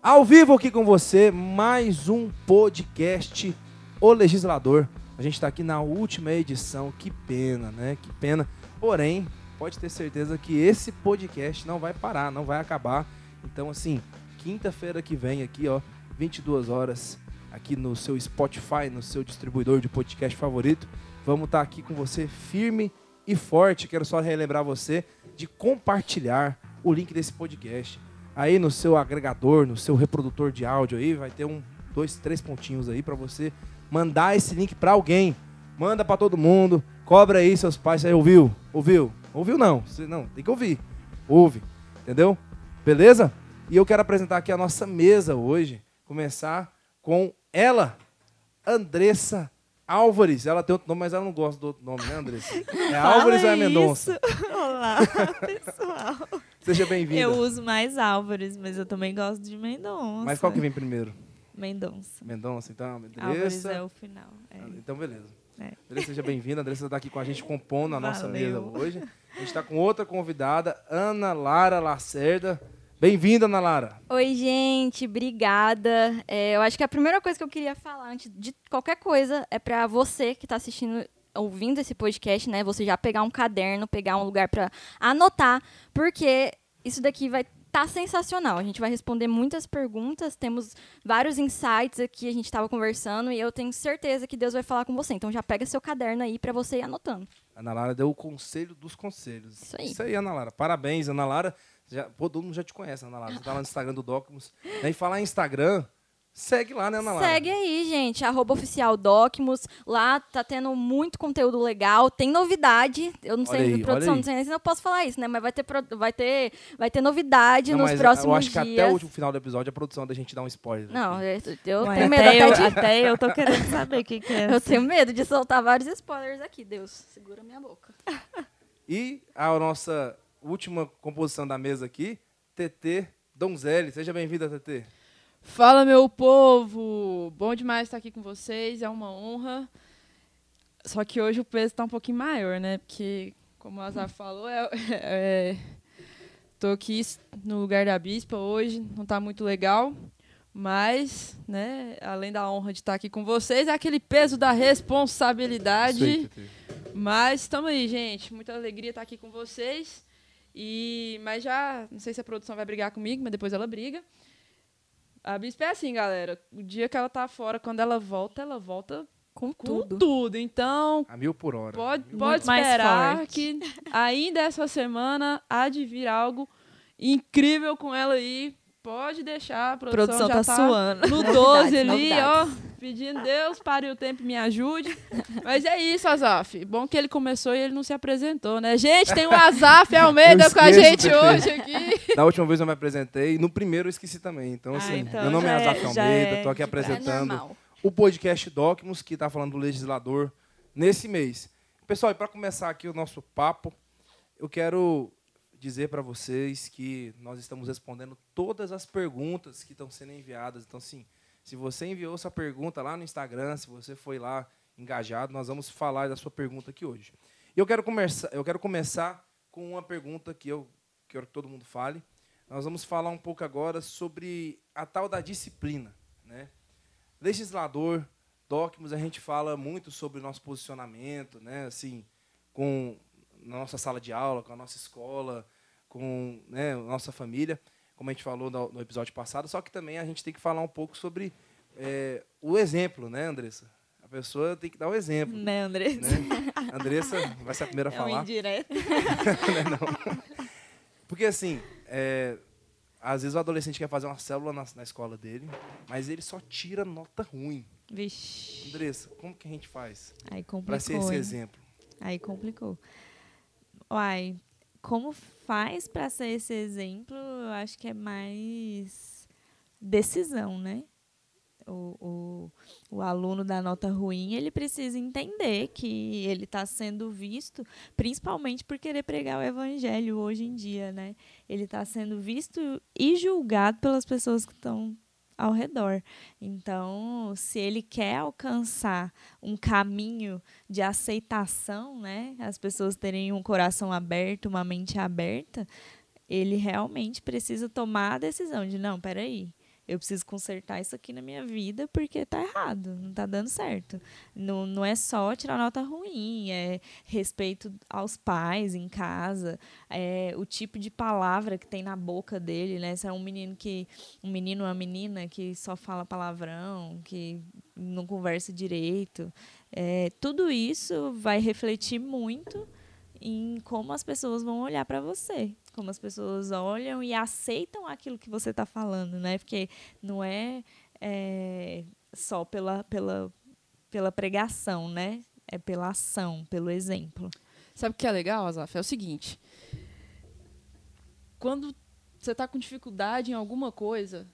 Ao vivo aqui com você, mais um podcast O Legislador. A gente está aqui na última edição, que pena, né? Que pena. Porém, pode ter certeza que esse podcast não vai parar, não vai acabar. Então, assim, quinta-feira que vem aqui, ó, 22 horas, aqui no seu Spotify, no seu distribuidor de podcast favorito. Vamos estar tá aqui com você firme e forte. Quero só relembrar você de compartilhar o link desse podcast aí no seu agregador, no seu reprodutor de áudio aí, vai ter um, dois, três pontinhos aí para você mandar esse link para alguém. Manda para todo mundo, cobra aí seus pais. Aí ouviu? Ouviu? Ouviu não? Não, tem que ouvir. Ouve, entendeu? Beleza? E eu quero apresentar aqui a nossa mesa hoje. Começar com ela, Andressa Álvares. Ela tem outro nome, mas ela não gosta do outro nome, né, Andressa? É Álvares ou é Mendonça? Olá, pessoal. Seja bem-vinda. Eu uso mais Álvares, mas eu também gosto de Mendonça. Mas qual que vem primeiro? Mendonça. Mendonça, então. Andressa. Álvares é o final. É. Então, beleza. É. Andressa, seja bem-vinda. Andressa está aqui com a gente compondo a nossa mesa hoje. A gente está com outra convidada, Ana Lara Lacerda. Bem-vinda, Ana Lara. Oi, gente, obrigada. É, eu acho que a primeira coisa que eu queria falar, antes de qualquer coisa, é para você que está assistindo ouvindo esse podcast, né, você já pegar um caderno, pegar um lugar para anotar, porque isso daqui vai tá sensacional. A gente vai responder muitas perguntas, temos vários insights aqui, a gente estava conversando e eu tenho certeza que Deus vai falar com você. Então já pega seu caderno aí para você ir anotando. Ana Lara deu o conselho dos conselhos. Isso aí. Isso aí, Ana Lara. Parabéns, Ana Lara. Já, pô, todo mundo já te conhece, Ana Lara. Você tá lá no Instagram do Docmus. E falar em Instagram, Segue lá, né, Ana Lara? Segue aí, gente. Arroba oficial Docmus. Lá tá tendo muito conteúdo legal. Tem novidade. Eu não sei, aí, produção, não sei se eu posso falar isso, né? Mas vai ter, vai ter, vai ter novidade não, nos próximos dias. Eu acho dias. que até o final do episódio a produção da gente dar um spoiler. Não, aqui. eu, eu tenho medo até, eu, de... até eu tô querendo saber o que, que é. Eu tenho medo de soltar vários spoilers aqui. Deus, segura minha boca. E a nossa última composição da mesa aqui, TT Donzelli. Seja bem-vinda, TT. Fala, meu povo! Bom demais estar aqui com vocês, é uma honra. Só que hoje o peso está um pouquinho maior, né? Porque, como o Azar falou, é, é, tô aqui no lugar da bispa hoje, não está muito legal. Mas, né, além da honra de estar aqui com vocês, é aquele peso da responsabilidade. Mas estamos aí, gente. Muita alegria estar aqui com vocês. E, mas já, não sei se a produção vai brigar comigo, mas depois ela briga. A Bispa é assim, galera. O dia que ela tá fora, quando ela volta, ela volta com, com tudo. tudo. Então. A mil por hora. Pode, pode esperar que ainda essa semana há de vir algo incrível com ela aí. Pode deixar, a produção, produção já tá, tá suando. No 12 ali, novidades. ó. Pedindo Deus, pare o tempo e me ajude. Mas é isso, Azaf. Bom que ele começou e ele não se apresentou, né? Gente, tem o Azaf Almeida com a gente hoje aqui. Da última vez eu me apresentei, no primeiro eu esqueci também. Então, ah, assim, então meu nome é Azaf é, Almeida, estou aqui apresentando é o podcast Docmus, que está falando do legislador nesse mês. Pessoal, e para começar aqui o nosso papo, eu quero dizer para vocês que nós estamos respondendo todas as perguntas que estão sendo enviadas. Então, assim, se você enviou sua pergunta lá no Instagram, se você foi lá engajado, nós vamos falar da sua pergunta aqui hoje. E eu quero começar, eu quero começar com uma pergunta que eu quero que todo mundo fale. Nós vamos falar um pouco agora sobre a tal da disciplina, né? Legislador, Docmus, a gente fala muito sobre o nosso posicionamento, né? Assim, com na nossa sala de aula, com a nossa escola, com né, a nossa família como a gente falou no, no, episódio passado, só que também a gente tem que falar um pouco sobre é, o exemplo, né, Andressa? A pessoa tem que dar o exemplo. Né, Andressa? Né? Andressa vai ser a primeira a falar. É um indireto. não, não. Porque, assim, é, às vezes o adolescente quer fazer uma célula na, na escola dele, mas ele só tira nota ruim. Vixe. Andressa, como que a gente faz para ser esse exemplo? Aí complicou. Uai, como faz para ser esse exemplo, eu acho que é mais decisão, né? O, o, o, aluno da nota ruim, ele precisa entender que ele está sendo visto, principalmente por querer pregar o evangelho hoje em dia, né? Ele está sendo visto e julgado pelas pessoas que estão ao redor. Então, se ele quer alcançar um caminho de aceitação, né, as pessoas terem um coração aberto, uma mente aberta, ele realmente precisa tomar a decisão de não, peraí, eu preciso consertar isso aqui na minha vida porque tá errado, não tá dando certo. Não, não é só tirar nota ruim, é respeito aos pais em casa, é o tipo de palavra que tem na boca dele, né? Se é um menino que um menino ou uma menina que só fala palavrão, que não conversa direito, é, tudo isso vai refletir muito em como as pessoas vão olhar para você, como as pessoas olham e aceitam aquilo que você está falando, né? Porque não é, é, só pela, pela, pela pregação, né? É pela ação, pelo exemplo. Sabe o que é legal, Azaf? É o seguinte: quando você está com dificuldade em alguma coisa,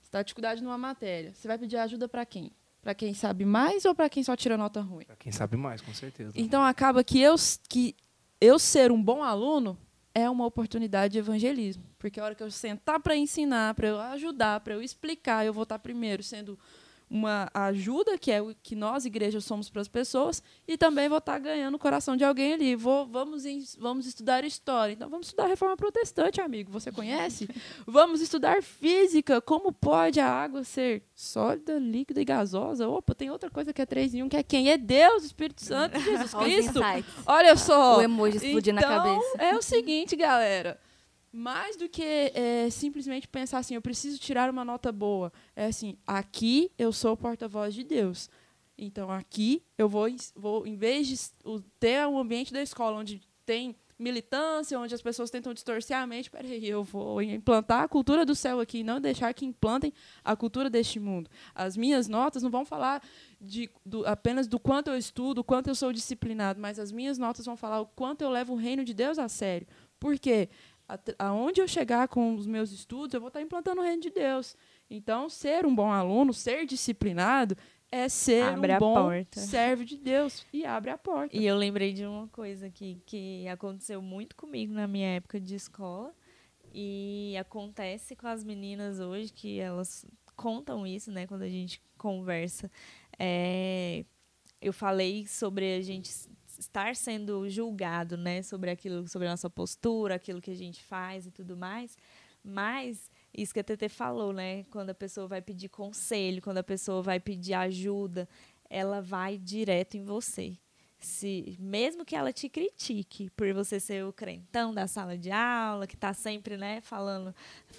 você está com dificuldade numa matéria, você vai pedir ajuda para quem? Para quem sabe mais ou para quem só tira nota ruim? Para quem sabe mais, com certeza. Então acaba que eu, que eu ser um bom aluno é uma oportunidade de evangelismo. Porque a hora que eu sentar para ensinar, para eu ajudar, para eu explicar, eu vou estar primeiro sendo uma ajuda, que é o que nós, igrejas, somos para as pessoas, e também vou estar ganhando o coração de alguém ali. Vou, vamos, vamos estudar história. Então, vamos estudar reforma protestante, amigo. Você conhece? vamos estudar física. Como pode a água ser sólida, líquida e gasosa? Opa, tem outra coisa que é três em um, que é quem? É Deus, Espírito Santo, Jesus Cristo. Olha só. O emoji explodindo então, na cabeça. É o seguinte, galera mais do que é, simplesmente pensar assim, eu preciso tirar uma nota boa. É assim, aqui eu sou o porta-voz de Deus. Então aqui eu vou, vou em vez de ter um ambiente da escola onde tem militância, onde as pessoas tentam distorcer a mente, peraí, eu vou implantar a cultura do céu aqui, não deixar que implantem a cultura deste mundo. As minhas notas não vão falar de, do, apenas do quanto eu estudo, quanto eu sou disciplinado, mas as minhas notas vão falar o quanto eu levo o reino de Deus a sério. Por quê? Aonde eu chegar com os meus estudos, eu vou estar implantando o reino de Deus. Então, ser um bom aluno, ser disciplinado, é ser abre um bom porta. servo de Deus e abre a porta. E eu lembrei de uma coisa que, que aconteceu muito comigo na minha época de escola e acontece com as meninas hoje que elas contam isso, né, quando a gente conversa. É, eu falei sobre a gente estar sendo julgado, né, sobre aquilo, sobre a nossa postura, aquilo que a gente faz e tudo mais. Mas isso que a TT falou, né, quando a pessoa vai pedir conselho, quando a pessoa vai pedir ajuda, ela vai direto em você. Se, mesmo que ela te critique por você ser o crentão da sala de aula, que está sempre né, falando,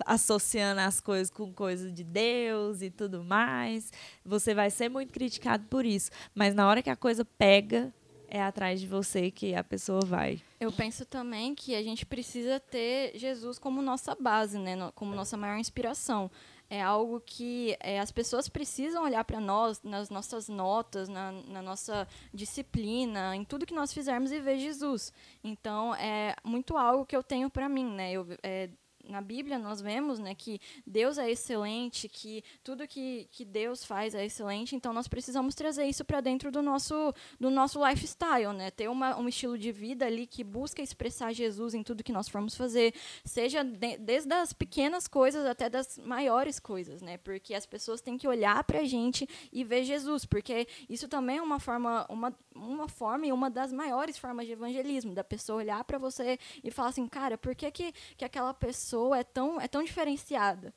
associando as coisas com coisa de Deus e tudo mais, você vai ser muito criticado por isso. Mas na hora que a coisa pega, é atrás de você que a pessoa vai. Eu penso também que a gente precisa ter Jesus como nossa base, né? como nossa maior inspiração. É algo que é, as pessoas precisam olhar para nós, nas nossas notas, na, na, nossa disciplina, em tudo que nós fizermos e ver Jesus. Então, é muito algo que eu tenho para mim. Né? Eu, é, na Bíblia nós vemos né, que Deus é excelente, que tudo que, que Deus faz é excelente, então nós precisamos trazer isso para dentro do nosso, do nosso lifestyle, né? ter uma, um estilo de vida ali que busca expressar Jesus em tudo que nós formos fazer, seja de, desde as pequenas coisas até das maiores coisas, né? porque as pessoas têm que olhar para a gente e ver Jesus, porque isso também é uma forma, uma, uma forma e uma das maiores formas de evangelismo, da pessoa olhar para você e falar assim, cara, por que, que, que aquela pessoa pessoa é tão, é tão diferenciada.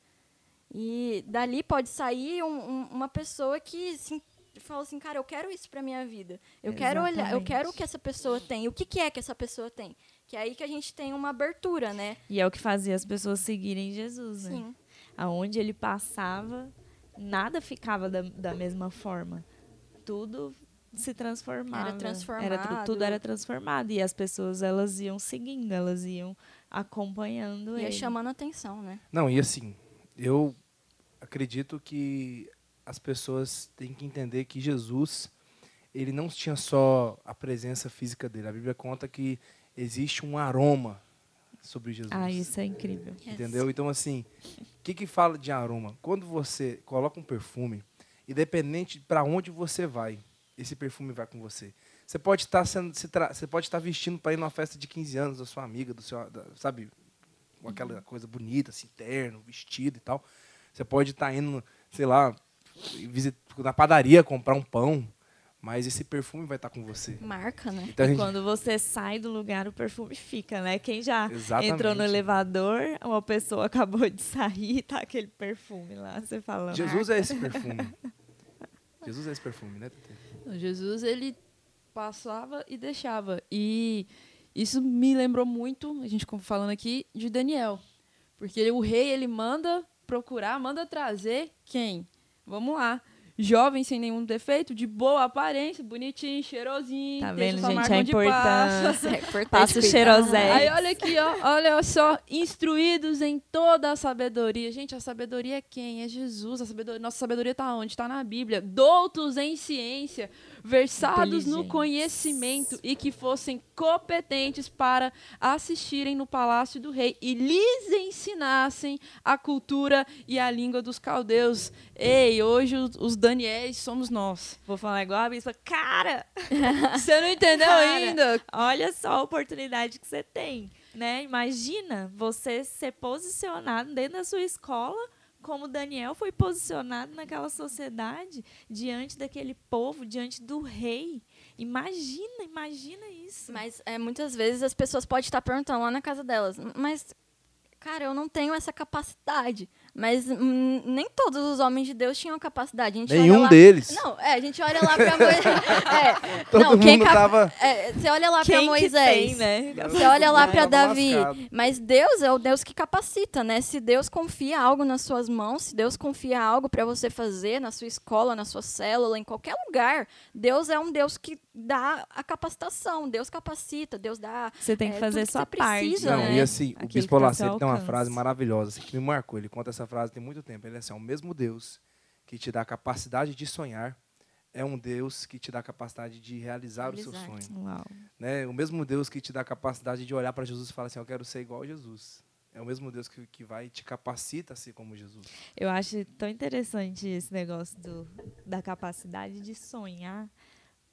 E dali pode sair um, um, uma pessoa que assim, fala assim, cara, eu quero isso para minha vida. Eu Exatamente. quero olhar, eu quero o que essa pessoa tem. O que, que é que essa pessoa tem? Que é aí que a gente tem uma abertura, né? E é o que fazia as pessoas seguirem Jesus, né? Sim. Aonde ele passava, nada ficava da, da mesma forma. Tudo se transformava. Era transformado. Era, tudo era transformado. E as pessoas, elas iam seguindo, elas iam acompanhando e ele. chamando atenção, né? Não, e assim, eu acredito que as pessoas têm que entender que Jesus, ele não tinha só a presença física dele. A Bíblia conta que existe um aroma sobre Jesus. Ah, isso é incrível. Entendeu? Então, assim, o que, que fala de aroma? Quando você coloca um perfume, independente para onde você vai, esse perfume vai com você. Você pode estar sendo, você pode estar vestindo para ir numa festa de 15 anos da sua amiga, do seu, da, sabe, com aquela uhum. coisa bonita, assim, terno, vestido e tal. Você pode estar indo, sei lá, na padaria comprar um pão, mas esse perfume vai estar com você. Marca, né? Então gente, Quando você sai do lugar, o perfume fica, né? Quem já exatamente. entrou no elevador, uma pessoa acabou de sair e tá aquele perfume lá, você fala. Jesus é esse perfume. Jesus é esse perfume, né? Não, Jesus, ele passava e deixava. E isso me lembrou muito, a gente falando aqui, de Daniel. Porque o rei, ele manda procurar, manda trazer quem? Vamos lá. Jovem, sem nenhum defeito, de boa aparência, bonitinho, cheirosinho. Tá vendo, gente, marca a importância. É importante Passa o cuidar. cheirosé. Aí olha aqui, ó, olha só, instruídos em toda a sabedoria. Gente, a sabedoria é quem? É Jesus. A sabedoria, nossa sabedoria está onde? Está na Bíblia. Doutos em ciência, versados no conhecimento e que fossem competentes para assistirem no palácio do rei e lhes ensinassem a cultura e a língua dos caldeus. Ei, hoje os, os Daniéis somos nós. Vou falar igual a bispa. Cara, Você não entendeu Cara, ainda? olha só a oportunidade que você tem, né? Imagina você ser posicionado dentro da sua escola como Daniel foi posicionado naquela sociedade, diante daquele povo, diante do rei. Imagina, imagina isso. Mas é, muitas vezes as pessoas podem estar perguntando lá na casa delas, mas, cara, eu não tenho essa capacidade. Mas hum, nem todos os homens de Deus tinham capacidade. A gente olha Nenhum lá- deles. Não, é, a gente olha lá pra Moisés. É, Todo não, quem mundo cap- tava é, você olha lá Quem pra Moisés. tem, né? Você olha lá para Tava Davi, lascado. mas Deus é o Deus que capacita, né? Se Deus confia algo nas suas mãos, se Deus confia algo para você fazer na sua escola, na sua célula, em qualquer lugar, Deus é um Deus que dá a capacitação, Deus capacita, Deus dá. Você tem que É, fazer tudo que sua você precisa, parte. Não, né? e assim, o Bispo tá Lacerda tem uma frase maravilhosa assim, que me marcou. Ele conta essa frase tem muito tempo. Ele é assim, é o mesmo Deus que te dá a capacidade de sonhar, é um Deus que te dá a capacidade de realizar, o seu Realizar. sonho. Uau. Né? O mesmo Deus que te dá a capacidade de olhar para Jesus e falar assim, eu quero ser igual a Jesus. É o mesmo Deus que, que vai te capacita a ser como Jesus. Eu acho tão interessante esse negócio do, da capacidade de sonhar,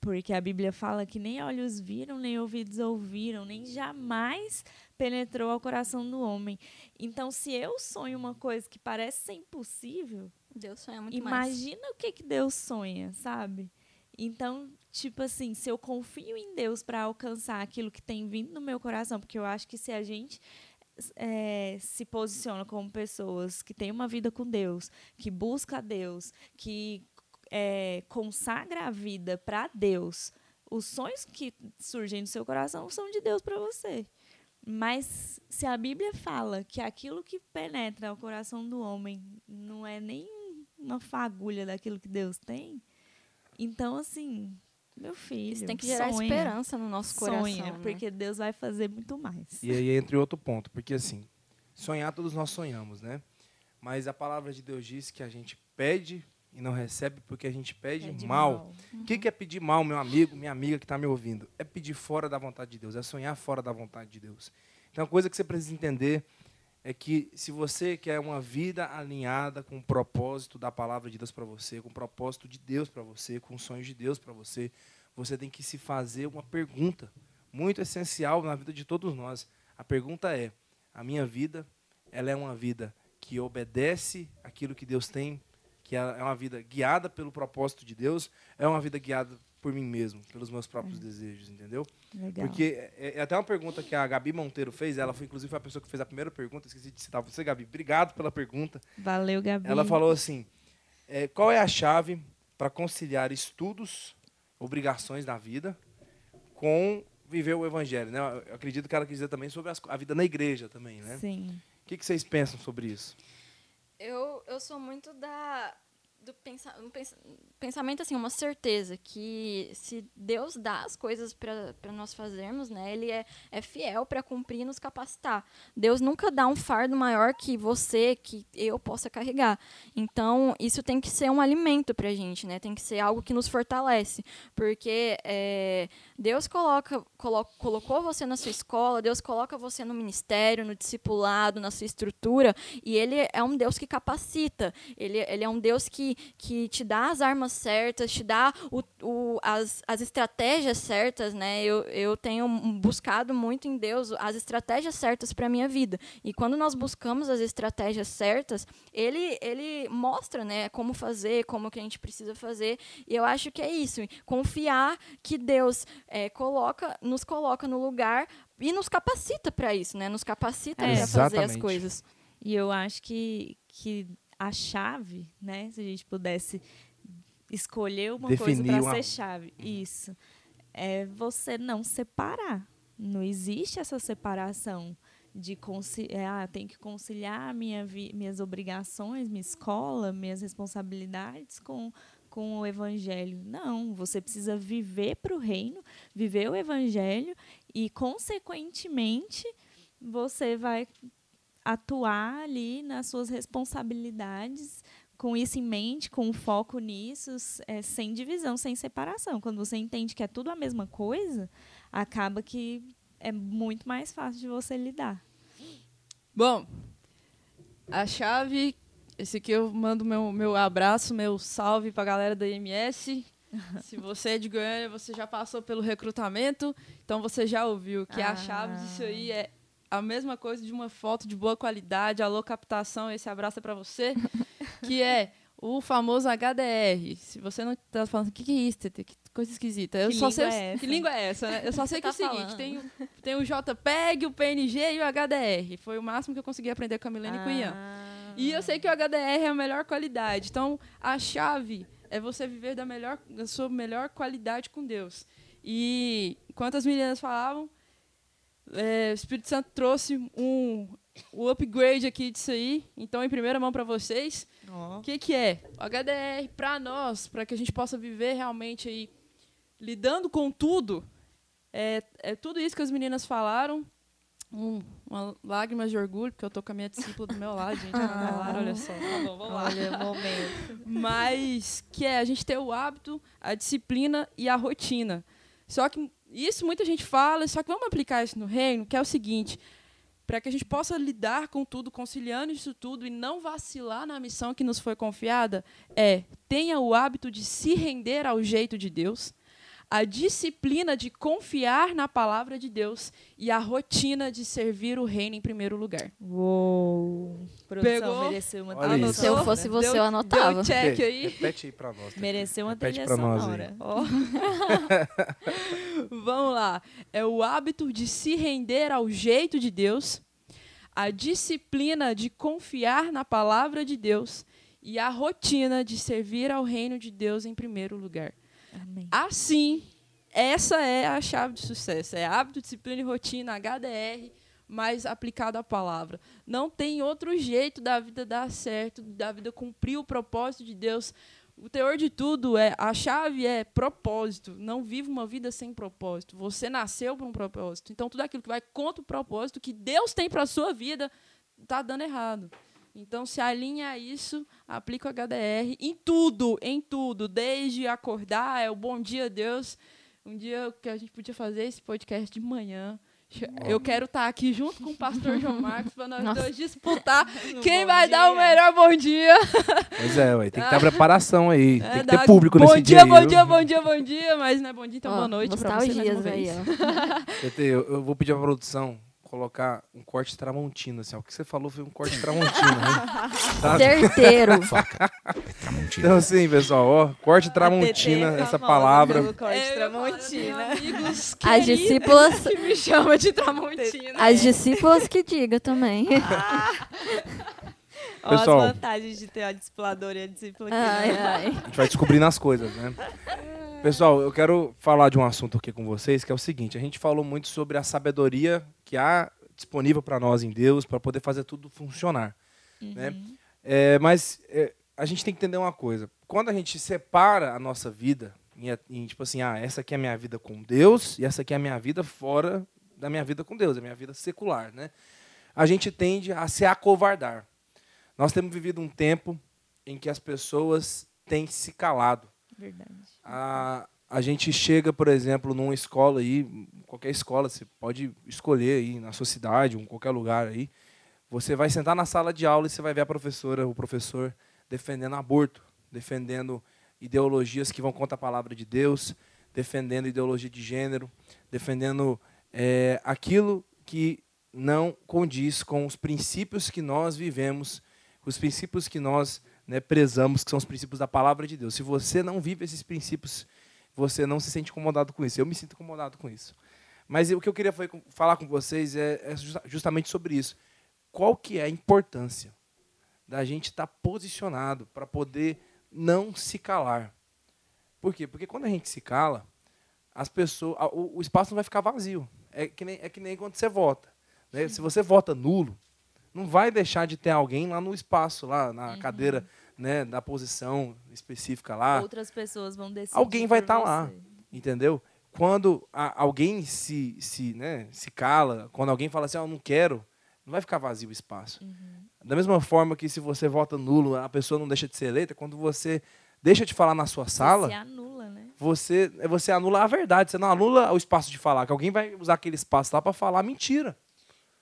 porque a Bíblia fala que nem olhos viram, nem ouvidos ouviram, nem jamais penetrou ao coração do homem. Então, se eu sonho uma coisa que parece ser impossível, Deus sonha muito mais. imagina o que, que Deus sonha, sabe? Então, tipo assim, se eu confio em Deus para alcançar aquilo que tem vindo no meu coração, porque eu acho que se a gente é, se posiciona como pessoas que têm uma vida com Deus, que busca a Deus, que é, consagra a vida para Deus, os sonhos que surgem no seu coração são de Deus para você. Mas se a Bíblia fala que aquilo que penetra o coração do homem não é nem uma fagulha daquilo que Deus tem, então assim, meu filho, Isso tem que gerar sonha, esperança no nosso coração. sonha, né? porque Deus vai fazer muito mais. E aí entra outro ponto, porque assim, sonhar todos nós sonhamos, né? Mas a palavra de Deus diz que a gente pede e não recebe porque a gente pede, É de mal. O que, que é pedir mal, meu amigo, minha amiga que está me ouvindo? É pedir fora da vontade de Deus, é sonhar fora da vontade de Deus. Então, a coisa que você precisa entender é que se você quer uma vida alinhada com o propósito da palavra de Deus para você, com o propósito de Deus para você, com os sonhos de Deus para você, você tem que se fazer uma pergunta muito essencial na vida de todos nós. A pergunta é: a minha vida, ela é uma vida que obedece aquilo que Deus tem, que ela é uma vida guiada pelo propósito de Deus, é uma vida guiada por mim mesmo, pelos meus próprios desejos, entendeu? Legal. Porque é, é até uma pergunta que a Gabi Monteiro fez, ela foi inclusive foi a pessoa que fez a primeira pergunta, esqueci de citar você, Gabi. Obrigado pela pergunta. Valeu, Gabi. Ela falou assim: é, qual é a chave para conciliar estudos, obrigações da vida, com viver o evangelho? Né? Eu acredito que ela quis dizer também sobre as- a vida na igreja também, né? Sim. O que, que vocês pensam sobre isso? Eu, eu sou muito da do pensa, um pens- pensamento assim, uma certeza que se Deus dá as coisas para nós fazermos, né, ele é, é fiel para cumprir e nos capacitar. Deus nunca dá um fardo maior que você, que eu possa carregar. Então, isso tem que ser um alimento para a gente, né? Tem que ser algo que nos fortalece, porque é, Deus coloca, colo, colocou você na sua escola, Deus coloca você no ministério, no discipulado, na sua estrutura, e Ele é um Deus que capacita. Ele, ele é um Deus que que, que te dá as armas certas, te dá o, o, as, as estratégias certas, né? Eu, eu tenho buscado muito em Deus as estratégias certas para a minha vida. E quando nós buscamos as estratégias certas, ele, ele mostra né, como fazer, como que a gente precisa fazer. E eu acho que é isso, confiar que Deus é, coloca, nos coloca no lugar e nos capacita para isso, né? Nos capacita É. para fazer as coisas. E eu acho que, que a chave, né? Se a gente pudesse escolher uma coisa Definir para uma- ser chave, isso. É você não separar. Não existe essa separação de conciliar, ah, tem que conciliar minha minhas obrigações, minha escola, minhas responsabilidades com com o evangelho. Não, você precisa viver para o reino, viver o evangelho e consequentemente você vai atuar ali nas suas responsabilidades com isso em mente, com foco nisso, é, sem divisão, sem separação. Quando você entende que é tudo a mesma coisa, acaba que é muito mais fácil de você lidar. Bom, a chave. Esse aqui eu mando meu, meu abraço, meu salve pra galera da IMS. Se você é de Goiânia, você já passou pelo recrutamento, então você já ouviu que a Ah. chave disso aí é a mesma coisa de uma foto de boa qualidade, alô captação, esse abraço é pra você, que é o famoso HDR. Se você não tá falando, o que, que é isso, Tete? Que coisa esquisita. Eu Que só língua sei, é que essa? língua é essa, né? Eu só sei que é o Tá seguinte, falando. tem, o- tem o JPEG, o PNG e o HDR. Foi o máximo que eu consegui aprender com a Milene e com o Ian. Ah. E eu sei que o HDR é a melhor qualidade. Então, a chave é você viver da, melhor, da sua melhor qualidade com Deus. E enquanto as meninas falavam, é, o Espírito Santo trouxe um, o upgrade aqui disso aí. Então, em primeira mão para vocês. O que, que é? O HDR para nós, para que a gente possa viver realmente aí lidando com tudo, é, é tudo isso que as meninas falaram. Um, uma lágrima de orgulho, porque eu tô com a minha discípula do meu lado, gente. Ana Clara, olha só. Tá bom, vamos lá. Olha, momento. Mas que é a gente ter o hábito, a disciplina e a rotina. Só que isso muita gente fala, só que vamos aplicar isso no reino, que é o seguinte: para que a gente possa lidar com tudo, conciliando isso tudo e não vacilar na missão que nos foi confiada, é tenha o hábito de se render ao jeito de Deus, a disciplina de confiar na palavra de Deus e a rotina de servir o reino em primeiro lugar. Uou. Produção Pegou? mereceu uma Olha trilha isso. Se eu fosse você, Deu- eu anotava. Deu check Ei, aí. Repete aí pra nós. Mereceu uma Repete trilha pra nós aí. sonora. Vamos lá. É o hábito de se render ao jeito de Deus, a disciplina de confiar na palavra de Deus e a rotina de servir ao reino de Deus em primeiro lugar. Amém. Assim, essa é a chave de sucesso. É hábito, disciplina e rotina, HDR, mas aplicado à palavra. Não tem outro jeito da vida dar certo, da vida cumprir o propósito de Deus. O teor de tudo é, a chave é propósito. Não viva uma vida sem propósito. Você nasceu para um propósito. Então, tudo aquilo que vai contra o propósito que Deus tem para a sua vida está dando errado. Então, se alinha a isso, aplica o HDR em tudo, em tudo. Desde acordar, é o bom dia, Deus. Um dia que a gente podia fazer esse podcast de manhã. Eu quero estar aqui junto com o pastor João Marcos para nós Nossa. dois disputar quem vai dar o dia. melhor bom dia. Pois é, ué, tem que ter a preparação aí. É, tem que ter público bom nesse dia, dia. bom aí, dia, bom dia, bom dia, mas não é bom dia, então Ó, boa noite para você mais uma aí, vez. Tete, Eu, eu vou pedir pra produção colocar um corte tramontina, assim, ó. O que você falou foi um corte tramontina, né? Tá? Certeiro. Então, assim, pessoal, ó, corte tramontina, é essa famosa palavra. corte É, Tramontina. amigos As discípulas, que me chama de Tramontina. as discípulas que diga também. Ó, Pessoal. as vantagens de ter a discipuladora e a discípula aqui. Ai, né? ai. A gente vai descobrindo as coisas, né? Pessoal, eu quero falar de um assunto aqui com vocês, que é o seguinte: a gente falou muito sobre a sabedoria que há disponível para nós em Deus, para poder fazer tudo funcionar. né? É, mas é, a gente tem que entender uma coisa: quando a gente separa a nossa vida em, em, tipo assim, ah, essa aqui é a minha vida com Deus e essa aqui é a minha vida fora da minha vida com Deus, a minha vida secular, né? A gente tende a se acovardar. Nós temos vivido um tempo em que as pessoas têm se calado. Verdade. A, a gente chega, por exemplo, numa escola aí, qualquer escola, você pode escolher aí na sua cidade, em qualquer lugar aí. Você vai sentar na sala de aula e você vai ver a professora, o professor defendendo aborto. defendendo ideologias que vão contra a palavra de Deus, defendendo ideologia de gênero, defendendo é, aquilo que não condiz com os princípios que nós vivemos, os princípios que nós né, prezamos, que são os princípios da palavra de Deus. Se você não vive esses princípios, você não se sente incomodado com isso. Eu me sinto incomodado com isso. Mas o que eu queria falar com vocês é, é justamente sobre isso. Qual que é a importância da gente estar tá posicionado para poder não se calar? Por quê? Porque quando a gente se cala, as pessoas, o, o espaço não vai ficar vazio. É que nem, é que nem quando você vota. Né? Se você vota nulo, não vai deixar de ter alguém lá no espaço, lá na uhum. cadeira, né, na posição específica lá. Outras pessoas vão decidir. Alguém vai estar tá lá, entendeu? Quando a, alguém se, se, né, se cala, quando alguém fala assim, oh, eu não quero, não vai ficar vazio o espaço. Uhum. Da mesma forma que se você vota nulo, a pessoa não deixa de ser eleita, quando você deixa de falar na sua sala. Você anula, né? Você, você anula a verdade, você não anula o espaço de falar, que alguém vai usar aquele espaço lá para falar mentira.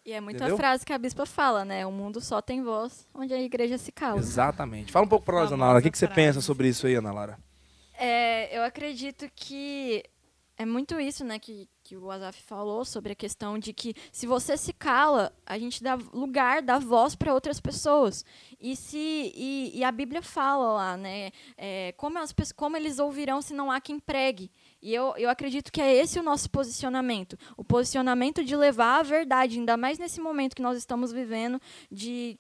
E é muito Entendeu? a frase que a bispa fala, né? O mundo só tem voz onde a igreja se cala. Exatamente. Fala um pouco para nós, Ana Lara. O que, que você pensa sobre isso aí, Ana Lara? É, eu acredito que é muito isso, né, que, que o Azaf falou sobre a questão de que se você se cala, a gente dá lugar, dá voz para outras pessoas. E se e, e, a Bíblia fala lá, né, é, como, as, como eles ouvirão se não há quem pregue. E eu, eu acredito que é esse o nosso posicionamento. O posicionamento de levar a verdade, ainda mais nesse momento que nós estamos vivendo, de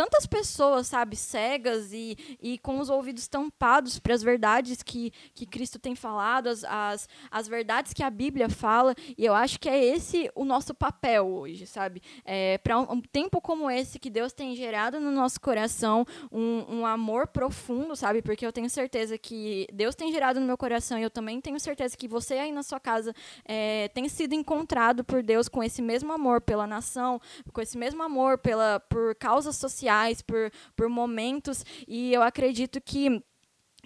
tantas pessoas, sabe, cegas e, e com os ouvidos tampados para as verdades que, que Cristo tem falado, as, as, as verdades que a Bíblia fala, e eu acho que é esse o nosso papel hoje, sabe? É, para um, um, tempo como esse que Deus tem gerado no nosso coração um, um amor profundo, sabe? Porque eu tenho certeza que Deus tem gerado no meu coração e eu também tenho certeza que você aí na sua casa é, tem sido encontrado por Deus com esse mesmo amor pela nação, com esse mesmo amor pela, por causas sociais sociais, por, por momentos, e eu acredito que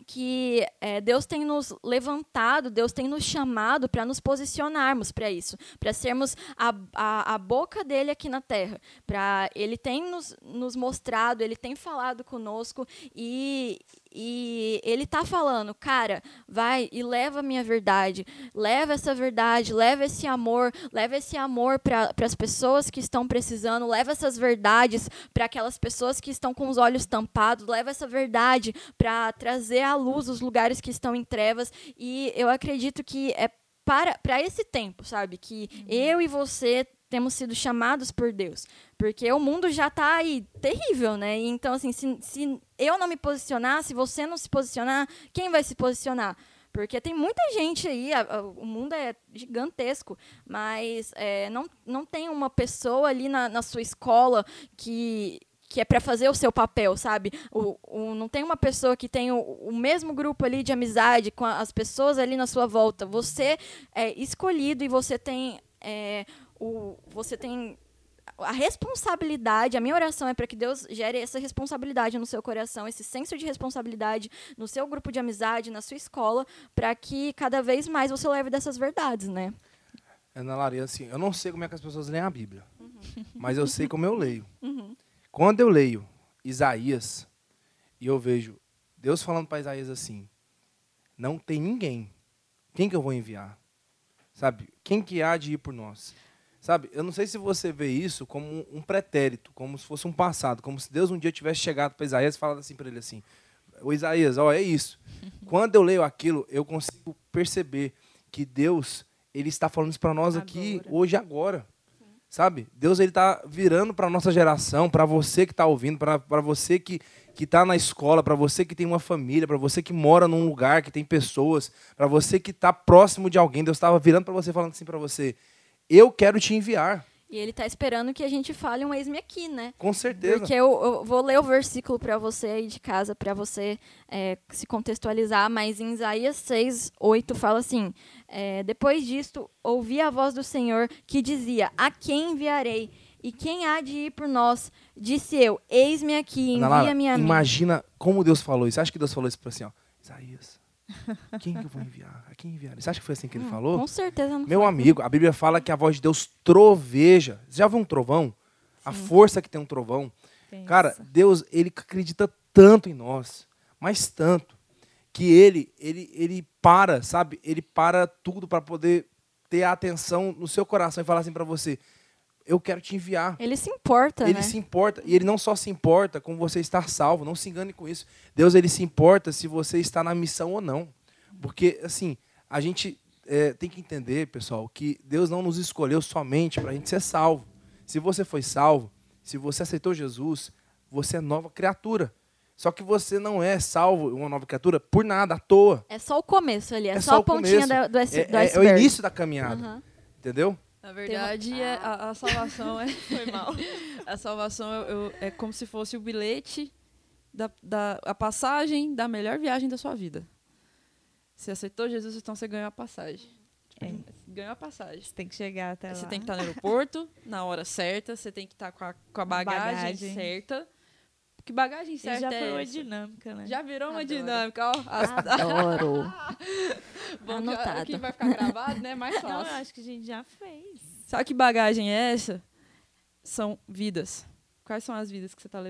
que é, Deus tem nos levantado, Deus tem nos chamado para nos posicionarmos para isso, para sermos a, a, a, boca dele aqui na terra. Pra, ele tem nos, nos mostrado, ele tem falado conosco e, e ele está falando, cara, vai e leva a minha verdade, leva essa verdade, leva esse amor, leva esse amor para as pessoas que estão precisando, leva essas verdades para aquelas pessoas que estão com os olhos tampados, leva essa verdade para trazer a à luz os lugares que estão em trevas. E eu acredito que é para, para esse tempo, sabe? Que uhum. eu e você temos sido chamados por Deus. Porque o mundo já está aí terrível, né? Então, assim, se, se eu não me posicionar, se você não se posicionar, quem vai se posicionar? Porque tem muita gente aí, a, a, o mundo é gigantesco, mas é, não, não tem uma pessoa ali na, na sua escola que que é para fazer o seu papel, sabe? O, o, não tem uma pessoa que tem o, o, mesmo grupo ali de amizade com as pessoas ali na sua volta. Você é escolhido e você tem é, o, você tem a responsabilidade, a minha oração é para que Deus gere essa responsabilidade no seu coração, esse senso de responsabilidade no seu grupo de amizade, na sua escola, para que cada vez mais você leve dessas verdades, né? Ana Laria, assim, eu não sei como é que as pessoas leem a Bíblia, uhum. mas eu sei como eu leio. Uhum. Quando eu leio Isaías e eu vejo Deus falando para Isaías assim: não tem ninguém, quem que eu vou enviar? Sabe? Quem que há de ir por nós? Sabe? Eu não sei se você vê isso como um pretérito, como se fosse um passado, como se Deus um dia tivesse chegado para Isaías e falado assim para ele assim: "O Isaías, ó, é isso". Quando eu leio aquilo, eu consigo perceber que Deus ele está falando isso para nós aqui agora. hoje agora. Sabe? Deus ele tá virando para nossa geração, para você que está ouvindo, para você que que está na escola, para você que tem uma família, para você que mora num lugar que tem pessoas, para você que está próximo de alguém. Deus estava virando para você falando assim para você: "Eu quero te enviar". E ele está esperando que a gente fale um ex-me aqui, né? Com certeza. Porque eu, eu vou ler o versículo para você aí de casa, para você é, se contextualizar, mas em Isaías 6, 8 fala assim: é, Depois disto, ouvi a voz do Senhor que dizia: A quem enviarei? E quem há de ir por nós? Disse eu: Eis-me aqui, envia-me a mim. Imagina como Deus falou isso. Acha que Deus falou isso para assim, ó, Isaías, quem que eu vou enviar? A quem enviar? Você acha que foi assim que ele hum, falou? Com certeza não Meu foi. amigo, a Bíblia fala que a voz de Deus troveja. Você já viu um trovão? Sim. A força que tem um trovão. Pensa. Cara, Deus, ele acredita tanto em nós. mas tanto, que ele, ele, ele para, sabe? Ele para tudo para poder ter a atenção no seu coração e falar assim para você: eu quero te enviar. Ele se importa, Ele né? se importa. E ele não só se importa com você estar salvo, não se engane com isso. Deus ele se importa se você está na missão ou não. Porque, assim, a gente é, tem que entender, pessoal, que Deus não nos escolheu somente para a gente ser salvo. Se você foi salvo, se você aceitou Jesus, você é nova criatura. Só que você não é salvo, uma nova criatura, por nada, à toa. É só o começo ali, é, É só, só a pontinha da- do, É, do é- é o iceberg. início da caminhada. Aham. Entendeu? Na verdade, é, a, a salvação é. Foi mal. A salvação é, é como se fosse o bilhete, da, da, a passagem da melhor viagem da sua vida. Você aceitou Jesus, então você ganhou a passagem. É. Ganhou a passagem. Você tem que chegar até Aí lá. Você tem que estar no aeroporto, na hora certa, você tem que estar com a, com a bagagem, Bagagem. certa. Que bagagem E certa já é foi uma essa? dinâmica, né? Já virou uma Adoro. dinâmica, ó. Adoro. Bom, Anotado. o que vai ficar gravado, né? Mais Não, eu fácil. acho que a gente já fez. Sabe que bagagem é essa? São vidas. Quais são as vidas que você tá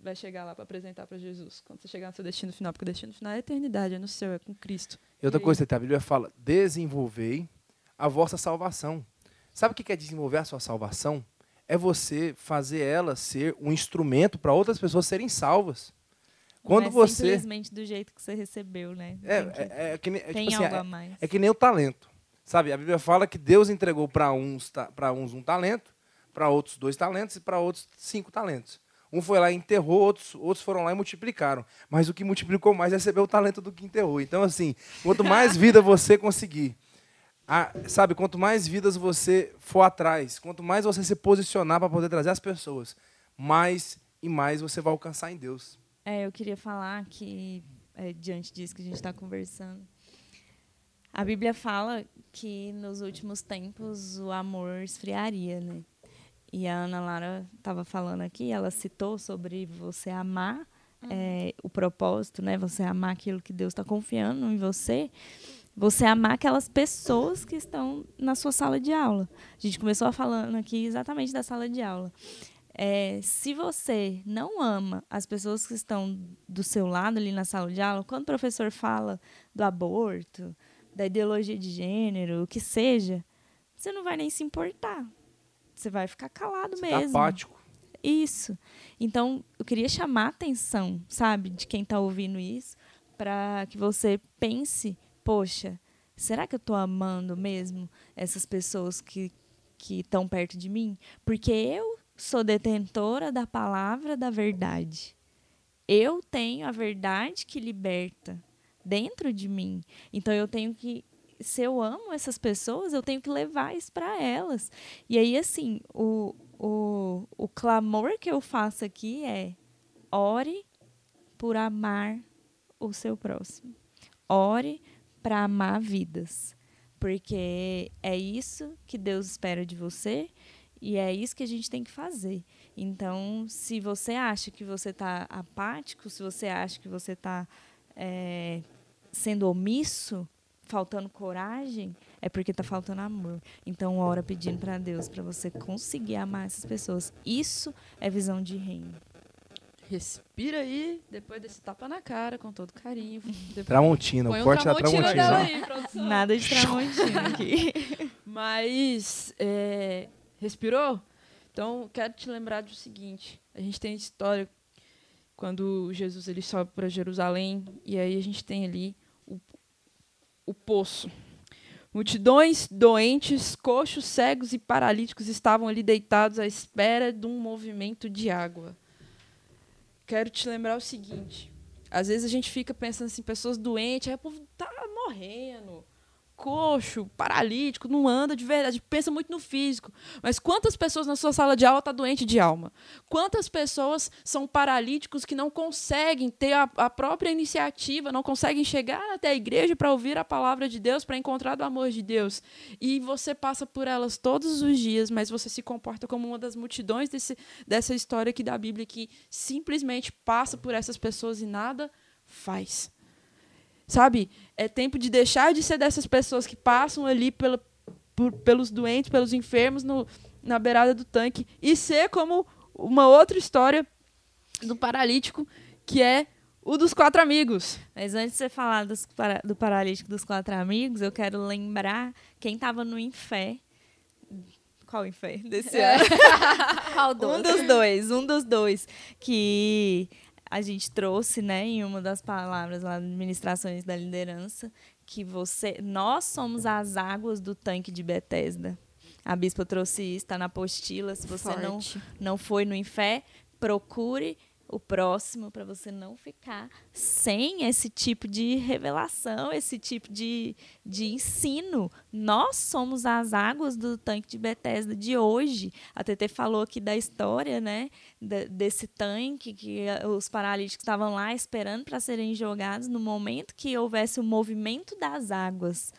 vai chegar lá para apresentar para Jesus? Quando você chegar no seu destino final. Porque o destino final é a eternidade, é no céu, é com Cristo. E outra E coisa que a Bíblia fala: desenvolvei a vossa salvação. Sabe o que é desenvolver a sua salvação? É você fazer ela ser um instrumento para outras pessoas serem salvas. Quando é você. simplesmente do jeito que você recebeu, né? É, que- é, é que nem, é, tem tipo assim, algo é- a mais. é que nem o talento. Sabe? A Bíblia fala que Deus entregou para uns, para uns um talento, para outros dois talentos e para outros cinco talentos. Um foi lá e enterrou, outros, outros foram lá e multiplicaram. Mas o que multiplicou mais recebeu o talento do que enterrou. Então, assim, quanto mais vida você conseguir, a- sabe, quanto mais vidas você for atrás, quanto mais você se posicionar para poder trazer as pessoas, mais e mais você vai alcançar em Deus. É, eu queria falar que, é, diante disso que a gente está conversando, a Bíblia fala que nos últimos tempos o amor esfriaria, né? E a Ana Lara estava falando aqui, ela citou sobre você amar é, o propósito, né? Você amar aquilo que Deus está confiando em você. Você amar aquelas pessoas que estão na sua sala de aula. A gente começou falando aqui exatamente da sala de aula. É, se você não ama as pessoas que estão do seu lado ali na sala de aula, quando o professor fala do aborto, da ideologia de gênero, o que seja, você não vai nem se importar. Você vai ficar calado Você tá mesmo. apático. Isso. Então, eu queria chamar a atenção, sabe, de quem está ouvindo isso, para que você pense, poxa, será que eu estou amando mesmo essas pessoas que que estão perto de mim? Porque eu sou detentora da palavra da verdade. Eu tenho a verdade que liberta dentro de mim. Então eu tenho que se eu amo essas pessoas, eu tenho que levar isso para elas. E aí, assim, o, o, o clamor que eu faço aqui é: ore por amar o seu próximo. Ore para amar vidas. Porque é isso que Deus espera de você e é isso que a gente tem que fazer. Então, se você acha que você está apático, se você acha que você está sendo omisso, faltando coragem, é porque está faltando amor. Então, ora pedindo para Deus para você conseguir amar essas pessoas. Isso é visão de reino. Respira aí, depois desse tapa na cara, com todo carinho. Depois- Tramontina, o um corte da Tramontina dela Tramontina. aí. Nada de tramontina aqui. Mas, é, respirou? Então, quero te lembrar do seguinte. A gente tem história quando Jesus ele sobe para Jerusalém e aí a gente tem ali o, o poço. Multidões doentes, coxos, cegos e paralíticos estavam ali deitados à espera de um movimento de água. Quero te lembrar o seguinte. Às vezes a gente fica pensando assim, pessoas doentes, aí o povo tá morrendo coxo, paralítico, não anda de verdade, pensa muito no físico. Mas quantas pessoas na sua sala de aula tá doente de alma? Quantas pessoas são paralíticos que não conseguem ter a, a própria iniciativa, não conseguem chegar até a igreja para ouvir a palavra de Deus, para encontrar do amor de Deus? E você passa por elas todos os dias, mas você se comporta como uma das multidões desse, dessa história aqui da Bíblia que simplesmente passa por essas pessoas e nada faz. Sabe? É tempo de deixar de ser dessas pessoas que passam ali pela, por, pelos doentes, pelos enfermos no, na beirada do tanque e ser como uma outra história do paralítico, que é o dos quatro amigos. Mas antes de você falar dos para- do paralítico dos quatro amigos, eu quero lembrar quem estava no Infé. Qual Infé? Desse ano. Qual Um dos? dos dois, um dos dois. Que a gente trouxe, né, em uma das palavras lá, ministrações da liderança, que você, nós somos as águas do tanque de Betesda. A bispa trouxe isso, está na apostila. Se você não, não foi no Infé, procure o próximo para você não ficar sem esse tipo de revelação, esse tipo de, de ensino. Nós somos as águas do tanque de Bethesda de hoje. A TT falou aqui da história, né? desse tanque que eh, os paralíticos estavam lá esperando para serem jogados no momento que houvesse o movimento das águas.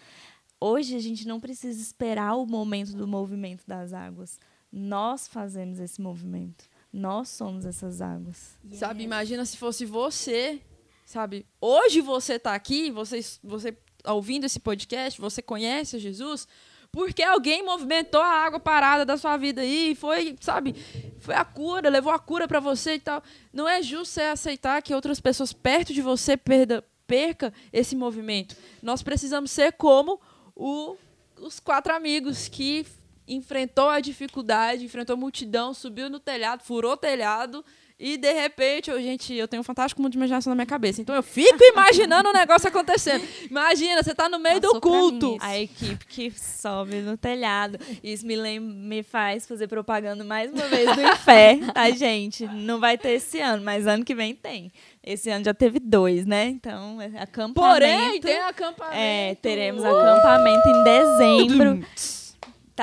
Hoje a gente não precisa esperar o momento do movimento das águas. Nós fazemos esse movimento. Nós somos essas águas. Sabe, imagina se fosse você, sabe? Hoje você tá aqui, você, você tá ouvindo esse podcast, você conhece Jesus, porque alguém movimentou a água parada da sua vida aí, foi, sabe, foi a cura, levou a cura para você e tal. Não é justo você aceitar que outras pessoas perto de você perda, perca esse movimento. Nós precisamos ser como o- os quatro amigos que enfrentou a dificuldade, enfrentou a multidão, subiu no telhado, furou o telhado e de repente, eu, gente, eu tenho um fantástico mundo de imaginação na minha cabeça. Então eu fico imaginando o negócio acontecendo. Imagina, você tá no meio Passou do culto. A equipe que sobe no telhado. Isso me, lem me faz fazer propaganda mais uma vez do Infé, tá, gente? Não vai ter esse ano, mas ano que vem tem. Esse ano já teve dois, né? Então, é acampamento. Porém, tem acampamento. É, teremos acampamento em dezembro.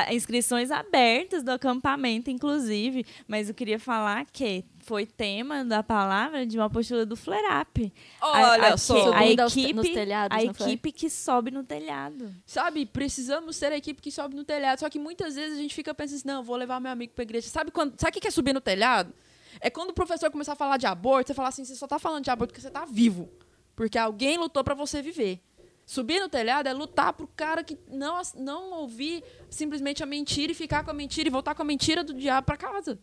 Tá, inscrições abertas do acampamento, inclusive. Mas eu queria falar que foi tema da palavra de uma apostila do Flerap. Olha a, só. que- a aos te- equipe, telhados, a equipe que sobe no telhado. Sabe, precisamos ser a equipe que sobe no telhado. Só que muitas vezes a gente fica pensando assim, não, vou levar meu amigo pra igreja. Sabe, quando, sabe o que é subir no telhado? É quando o professor começar a falar de aborto, você fala assim, você só tá falando de aborto porque você tá vivo. Porque alguém lutou pra você viver. Subir no telhado é lutar pro cara que não, não ouvir simplesmente a mentira e ficar com a mentira e voltar com a mentira do diabo pra casa.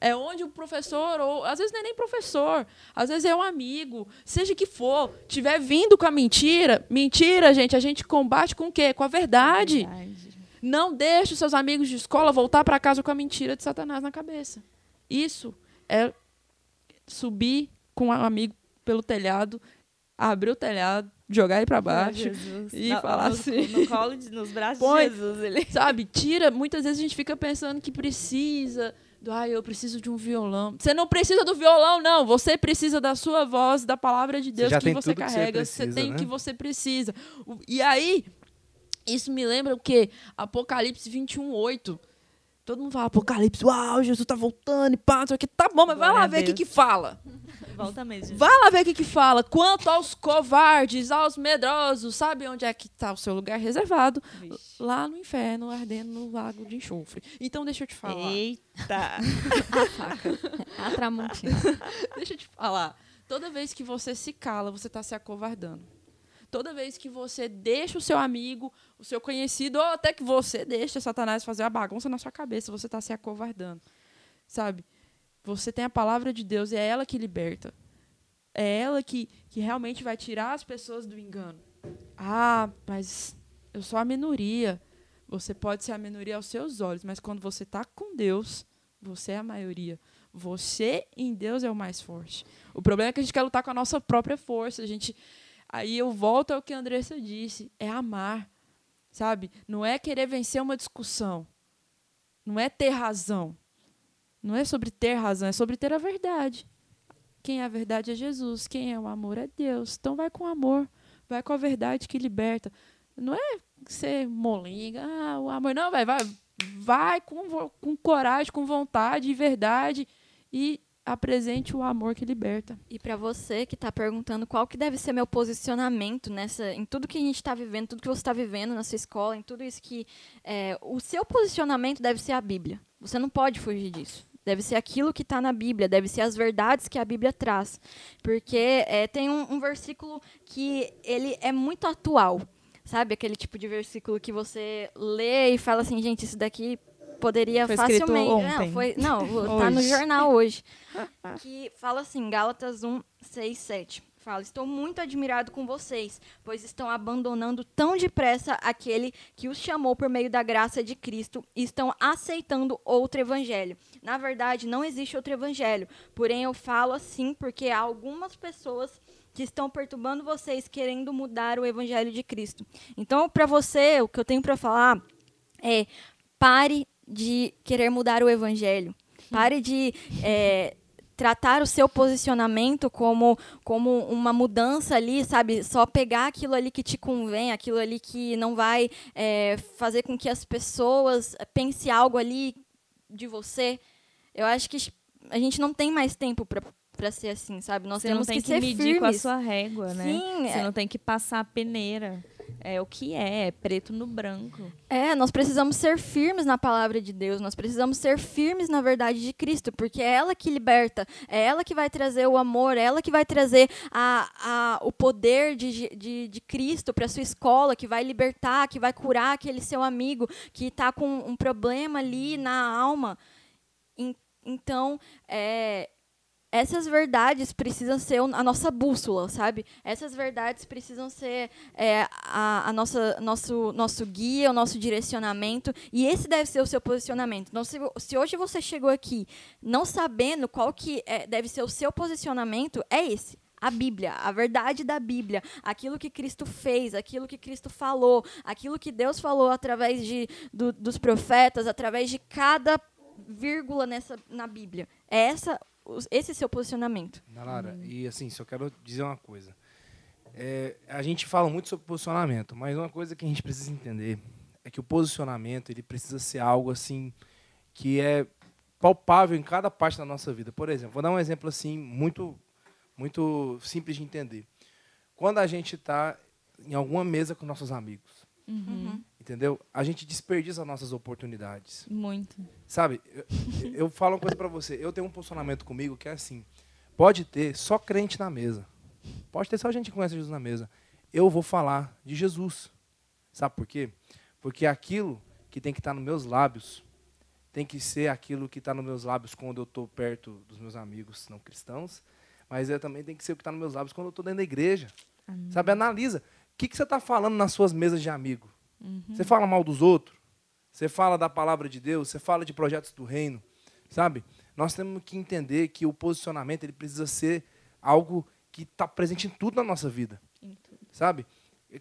É onde o professor, ou às vezes não é nem professor, às vezes é um amigo, seja que for, tiver vindo com a mentira, mentira, gente, a gente combate com o quê? Com a verdade. Verdade. Não deixe os seus amigos de escola voltar para casa com a mentira de Satanás na cabeça. Isso é subir com um amigo pelo telhado, abrir o telhado, jogar ele para baixo. Jesus. e No- falar no, assim. No colo, de, nos braços Põe. de Jesus. Ele... Sabe? Tira. Muitas vezes a gente fica pensando que precisa. Do, Ai, eu preciso de um violão. Você não precisa do violão, não. Você precisa da sua voz, da palavra de Deus que você tudo que você carrega. Tem o né? que você precisa. E aí, isso me lembra o quê? Apocalipse 21, 8. Todo mundo fala Apocalipse, uau, Jesus tá voltando e pá, não sei o que. Tá bom, mas vai Glória lá a ver o que que fala. Volta mesmo. Vai lá ver o que que fala. Quanto aos covardes, aos medrosos, sabe onde é que tá o seu lugar reservado? Vixe. Lá no inferno, ardendo no lago de enxofre. Então, deixa eu te falar. Eita. A Tramontina. Deixa eu te falar. Toda vez que você se cala, você está se acovardando. Toda vez que você deixa o seu amigo, o seu conhecido, ou até que você deixa Satanás fazer a bagunça na sua cabeça, você está se acovardando. Sabe? Você tem a palavra de Deus e é ela que liberta. É ela que, que realmente vai tirar as pessoas do engano. Ah, mas eu sou a minoria. Você pode ser a minoria aos seus olhos, mas quando você está com Deus, você é a maioria. Você em Deus é o mais forte. O problema é que a gente quer lutar com a nossa própria força. A gente, aí eu volto ao que a Andressa disse, é amar, sabe? Não é querer vencer uma discussão. Não é ter razão. Não é sobre ter razão, é sobre ter a verdade. Quem é a verdade é Jesus, quem é o amor é Deus. Então vai com amor, vai com a verdade que liberta. Não é ser molinga, ah, o amor não, vai, vai, vai com, com coragem, com vontade e verdade e apresente o amor que liberta. E para você que está perguntando qual que deve ser meu posicionamento nessa, em tudo que a gente está vivendo, tudo que você está vivendo na sua escola, em tudo isso que é, o seu posicionamento deve ser a Bíblia. Você não pode fugir disso. Deve ser aquilo que está na Bíblia, deve ser as verdades que a Bíblia traz, porque é, tem um, um versículo que ele é muito atual, sabe? Aquele tipo de versículo que você lê e fala assim, gente, isso daqui poderia Foi facilmente. ontem. Não, foi, não, tá no jornal hoje. que fala assim, Gálatas 1, 6, 7. Fala, estou muito admirado com vocês, pois estão abandonando tão depressa aquele que os chamou por meio da graça de Cristo e estão aceitando outro evangelho. Na verdade, não existe outro evangelho, porém eu falo assim porque há algumas pessoas que estão perturbando vocês querendo mudar o evangelho de Cristo. Então, para você, o que eu tenho para falar é pare de querer mudar o evangelho. Pare de é, tratar o seu posicionamento como, como uma mudança ali, sabe? Só pegar aquilo ali que te convém, aquilo ali que não vai é, fazer com que as pessoas pensem algo ali de você. Eu acho que a gente não tem mais tempo para para ser assim, sabe? Nós Você não temos tem que, que, medir firmes. com a sua régua, né? Sim, Você é- não tem que passar a peneira. É o que é, é preto no branco. É, nós precisamos ser firmes na palavra de Deus, nós precisamos ser firmes na verdade de Cristo, porque é ela que liberta, é ela que vai trazer o amor, é ela que vai trazer a, a, o poder de, de, de Cristo para sua escola, que vai libertar, que vai curar aquele seu amigo que está com um problema ali na alma. En- Então, é, essas verdades precisam ser a nossa bússola, sabe? Essas verdades precisam ser é, a, a nossa nosso nosso guia, o nosso direcionamento e esse deve ser o seu posicionamento. Então, se, se hoje você chegou aqui não sabendo qual que é- deve ser o seu posicionamento, é esse. A Bíblia, a verdade da Bíblia, aquilo que Cristo fez, aquilo que Cristo falou, aquilo que Deus falou através de, do- dos profetas, através de cada vírgula nessa, na Bíblia. É essa, esse seu posicionamento. Nalara, e assim, só quero dizer uma coisa. É, a gente fala muito sobre posicionamento, mas uma coisa que a gente precisa entender é que o posicionamento ele precisa ser algo assim que é palpável em cada parte da nossa vida. Por exemplo, vou dar um exemplo assim muito muito simples de entender. Quando a gente está em alguma mesa com nossos amigos, Uhum. Entendeu? A gente desperdiça nossas oportunidades. Muito. Sabe, eu, eu falo uma coisa pra você. Eu tenho um posicionamento comigo que é assim: pode ter só crente na mesa. Pode ter só gente que conhece Jesus na mesa. Eu vou falar de Jesus. Sabe por quê? Porque aquilo que tem que estar nos meus lábios tem que ser aquilo que está nos meus lábios quando eu estou perto dos meus amigos não cristãos, mas eu também tem que ser o que está nos meus lábios quando eu estou dentro da igreja. Sabe, analisa. O que, que você está falando nas suas mesas de amigo? Você fala mal dos outros? Você fala da palavra de Deus? Você fala de projetos do reino? Sabe? Nós temos que entender que o posicionamento ele precisa ser algo que está presente em tudo na nossa vida. Sabe?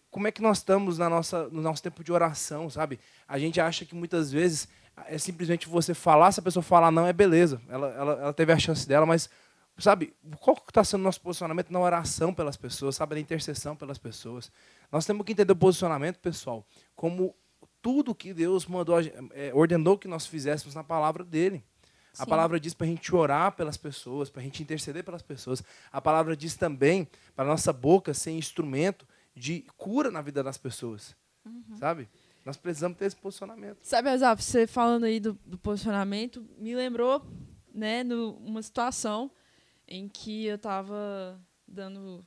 Como é que nós estamos na nossa, no nosso tempo de oração, sabe? A gente acha que muitas vezes é simplesmente você falar, se a pessoa falar não, é beleza. Ela, ela, ela teve a chance dela, mas, sabe, qual está sendo o nosso posicionamento na oração pelas pessoas, sabe? Na intercessão pelas pessoas. Nós temos que entender o posicionamento, pessoal, como tudo que Deus mandou, a é, ordenou que nós fizéssemos na palavra dele. A Sim. palavra diz para a gente orar pelas pessoas, para a gente interceder pelas pessoas. A palavra diz também para nossa boca ser instrumento de cura na vida das pessoas. Sabe? Nós precisamos ter esse posicionamento. Sabe, Azaf, você falando aí do, do posicionamento, me lembrou, né, no, uma situação em que eu tava dando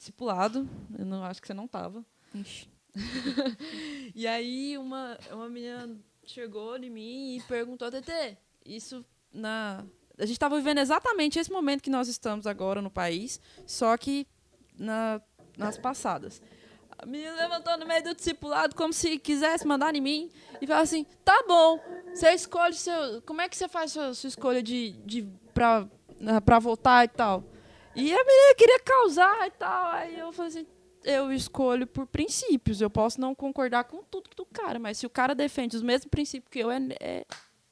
discipulado, eu não acho que você não tava. Ixi. E aí uma, uma menina chegou em mim e perguntou, TT, isso na. A gente estava vivendo exatamente esse momento que nós estamos agora no país, só que na, nas passadas. A menina levantou no meio do discipulado como se quisesse mandar em mim e falou assim: tá bom, você escolhe seu. Como é que você faz sua, sua escolha de, de pra, pra votar e tal? E a menina queria causar e tal. Aí eu falei assim: eu escolho por princípios. Eu posso não concordar com tudo do cara, mas se o cara defende os mesmos princípios que eu, é, é,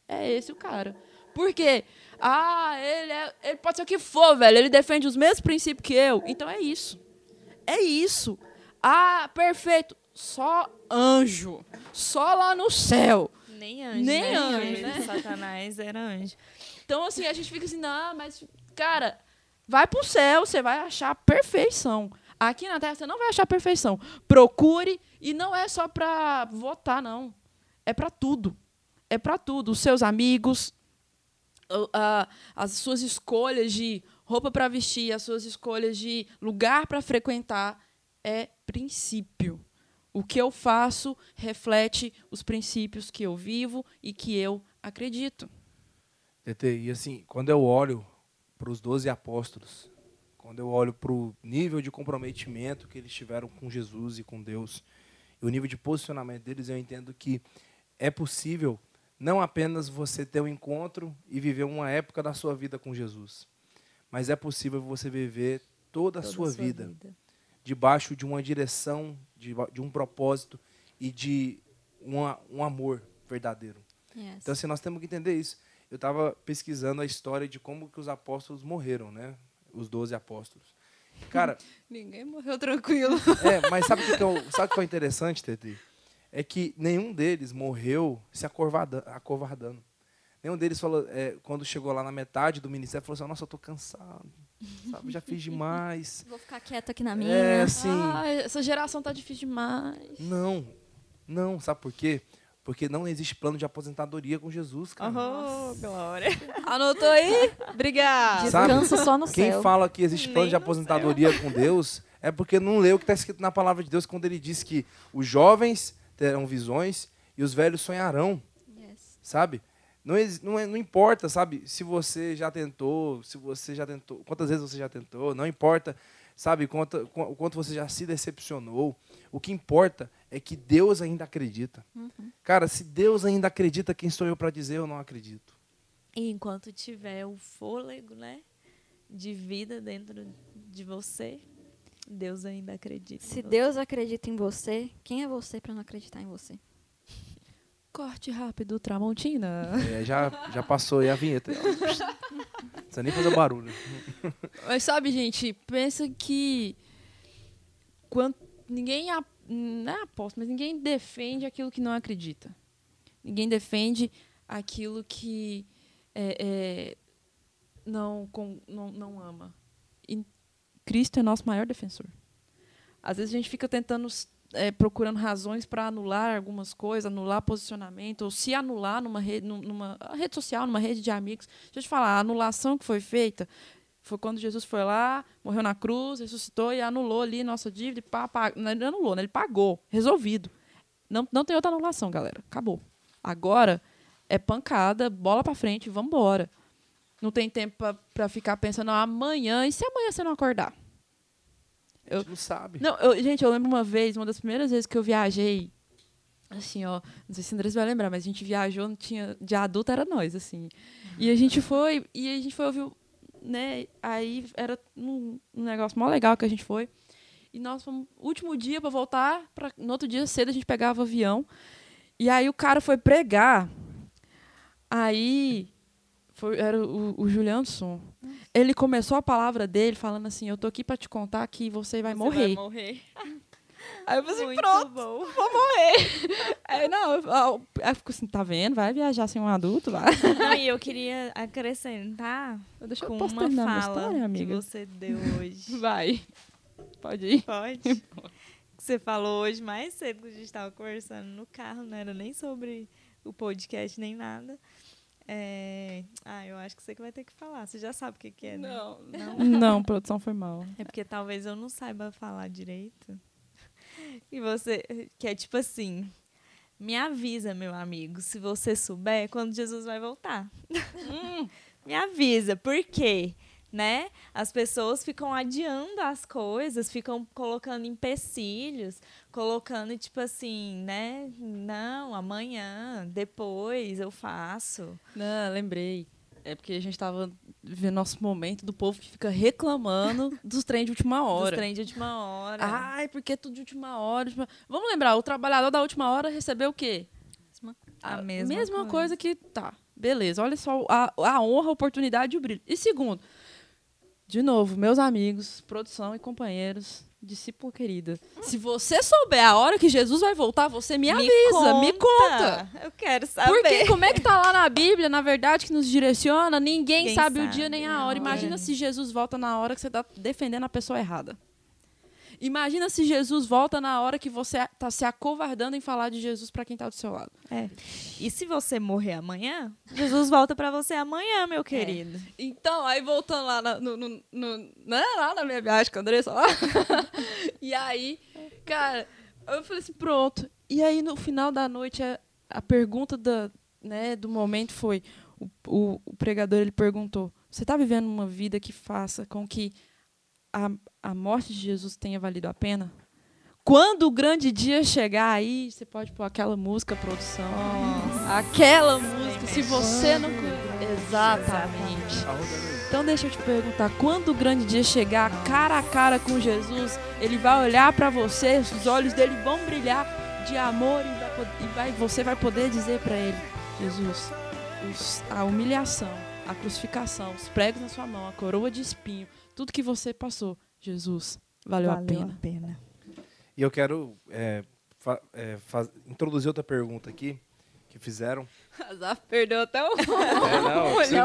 é esse o cara. Por quê? Ah, ele, é, ele pode ser o que for, velho. Ele defende os mesmos princípios que eu. Então é isso. É isso. Ah, perfeito. Só anjo. Só lá no céu. Nem anjo. Nem né? anjo, né? Satanás era anjo. Então, assim, a gente fica assim, não, mas, cara, vai pro céu, você vai achar perfeição. Aqui na Terra você não vai achar perfeição. Procure, e não é só pra votar, não. É pra tudo. É pra tudo. Os seus amigos, o- as suas escolhas de roupa para vestir, as suas escolhas de lugar para frequentar, é princípio. O que eu faço reflete os princípios que eu vivo e que eu acredito. E assim, quando eu olho para os 12 apóstolos, quando eu olho para o nível de comprometimento que eles tiveram com Jesus e com Deus, e o nível de posicionamento deles, eu entendo que é possível não apenas você ter um encontro e viver uma época da sua vida com Jesus, mas é possível você viver toda a Toda sua, vida, debaixo de uma direção, de, de um propósito e de uma, um amor verdadeiro. Yes. Então, assim, nós temos que entender isso. Eu estava pesquisando a história de como que os apóstolos morreram, né? Os doze apóstolos. Cara, Ninguém morreu tranquilo. é, mas sabe o que, que, é, sabe o que é interessante, Tete? É que nenhum deles morreu se acovardando. acovardando. Nenhum deles falou, é, quando chegou lá na metade do ministério, falou assim, nossa, eu tô cansado. Sabe, já fiz demais. Vou ficar quieto aqui na minha. É, assim, Ai, essa geração tá difícil demais. não. Não, sabe por quê? Porque não existe plano de aposentadoria com Jesus, cara. Oh, glória. Anotou aí? Obrigada. Sabe? Descansa só no Quem céu. fala que existe plano Nem de aposentadoria com Deus é porque não leu o que está escrito na palavra de Deus quando ele diz que os jovens terão visões e os velhos sonharão, Yes. sabe? Não, não, é- não importa, sabe, se você já tentou, se você já tentou, quantas vezes você já tentou, não importa, sabe, quanto, qu- o quanto você já se decepcionou. O que importa é que Deus ainda acredita. Cara, se Deus ainda acredita, quem sou eu para dizer eu não acredito? E enquanto tiver o fôlego, né, de vida dentro de você, Deus ainda acredita. Se. Deus acredita em você, quem é você pra não acreditar em você? Corte rápido, Tramontina. É, já, já passou aí a vinheta. Não precisa nem fazer barulho. Mas sabe, gente, pensa que quando ninguém a- não é aposta, mas ninguém defende aquilo que não acredita. Ninguém defende aquilo que é, é, não, com- não, não ama. E Cristo é nosso maior defensor. Às vezes a gente fica tentando é, procurando razões para anular algumas coisas, anular posicionamento, ou se anular numa rede, num- numa rede social, numa rede de amigos. Deixa eu te falar, a anulação que foi feita foi quando Jesus foi lá, morreu na cruz, ressuscitou e anulou ali nossa dívida. Pá, pá, não ele anulou, né? ele pagou, resolvido. Não, não tem outra anulação, galera. Acabou. Agora é pancada, bola para frente, vamos embora. Não tem tempo para ficar pensando "Ah, amanhã, e se amanhã você não acordar? A gente não sabe. Não, eu- gente, eu lembro uma vez, uma das primeiras vezes que eu viajei, assim, ó, não sei se o Andrés vai lembrar, mas a gente viajou, não tinha, de adulto era nós, assim. E a gente foi, e a gente foi ouvir, né, aí era um, um negócio mó legal que a gente foi. E nós fomos, último dia para voltar, pra, no outro dia cedo a gente pegava o avião. E aí o cara foi pregar. Aí foi, era o, o Julianson. Ele começou a palavra dele falando assim: Eu tô aqui para te contar que você vai Você morrer. Vai morrer. Aí eu falei assim: Pronto, bom. vou morrer. Aí não, eu, eu, eu fico assim: Tá vendo? Vai viajar sem um adulto lá. Não, e eu queria acrescentar Deixa eu com posso uma fala história, que amiga? você deu hoje. Vai. Pode ir. Pode? Que você falou hoje mais cedo que a gente estava conversando no carro, não era nem sobre o podcast nem nada. É... Ah, eu acho que você que vai ter que falar. Você já sabe o que, que é, né? Não. Não? Não, produção foi mal. É porque talvez eu não saiba falar direito. E você, que é tipo assim, me avisa, meu amigo, se você souber quando Jesus vai voltar. me avisa, por quê? Né? As pessoas ficam adiando as coisas, ficam colocando empecilhos, colocando tipo assim, né? Não, amanhã, depois eu faço. Não, lembrei. É porque a gente tava vendo nosso momento do povo que fica reclamando dos trem de última Dos hora. trem de última hora. Ai, porque tudo de última hora. última- Vamos lembrar, o trabalhador da última hora recebeu o quê? A mesma coisa. coisa que tá. Beleza, olha só a, a honra, a oportunidade e o brilho. E segundo, de novo, meus amigos, produção e companheiros, discípulo querida. Se você souber a hora que Jesus vai voltar, você me avisa, me conta. Eu quero saber. Porque como é que tá lá na Bíblia, na verdade, que nos direciona, ninguém Ninguém sabe, o sabe dia nem a hora. Imagina se Jesus volta na hora que você tá defendendo a pessoa errada. Imagina se Jesus volta na hora que você tá se acovardando em falar de Jesus para quem tá do seu lado. É. E se você morrer amanhã, Jesus volta pra você amanhã, meu querido. Então, aí voltando lá na, no, no- no- né, lá na minha viagem com a Andressa lá. e aí, cara, eu falei assim, pronto. E aí no final da noite a, a pergunta da, né, do momento foi o, o, o pregador ele perguntou: você está vivendo uma vida que faça com que a, a morte de Jesus tenha valido a pena? Quando o grande dia chegar aí, você pode pôr aquela música, produção. Aquela música, se você não. Exatamente. Então deixa eu te perguntar, quando o grande dia chegar, cara a cara com Jesus, ele vai olhar para você, os olhos dele vão brilhar de amor e, vai, e vai, você vai poder dizer para ele, Jesus, os, a humilhação, a crucificação, os pregos na sua mão, a coroa de espinho, tudo que você passou, Jesus, valeu, Valeu a pena. a pena. E eu quero é, fa- é, faz- introduzir outra pergunta aqui que fizeram. Azaf perdeu até o. É, não, você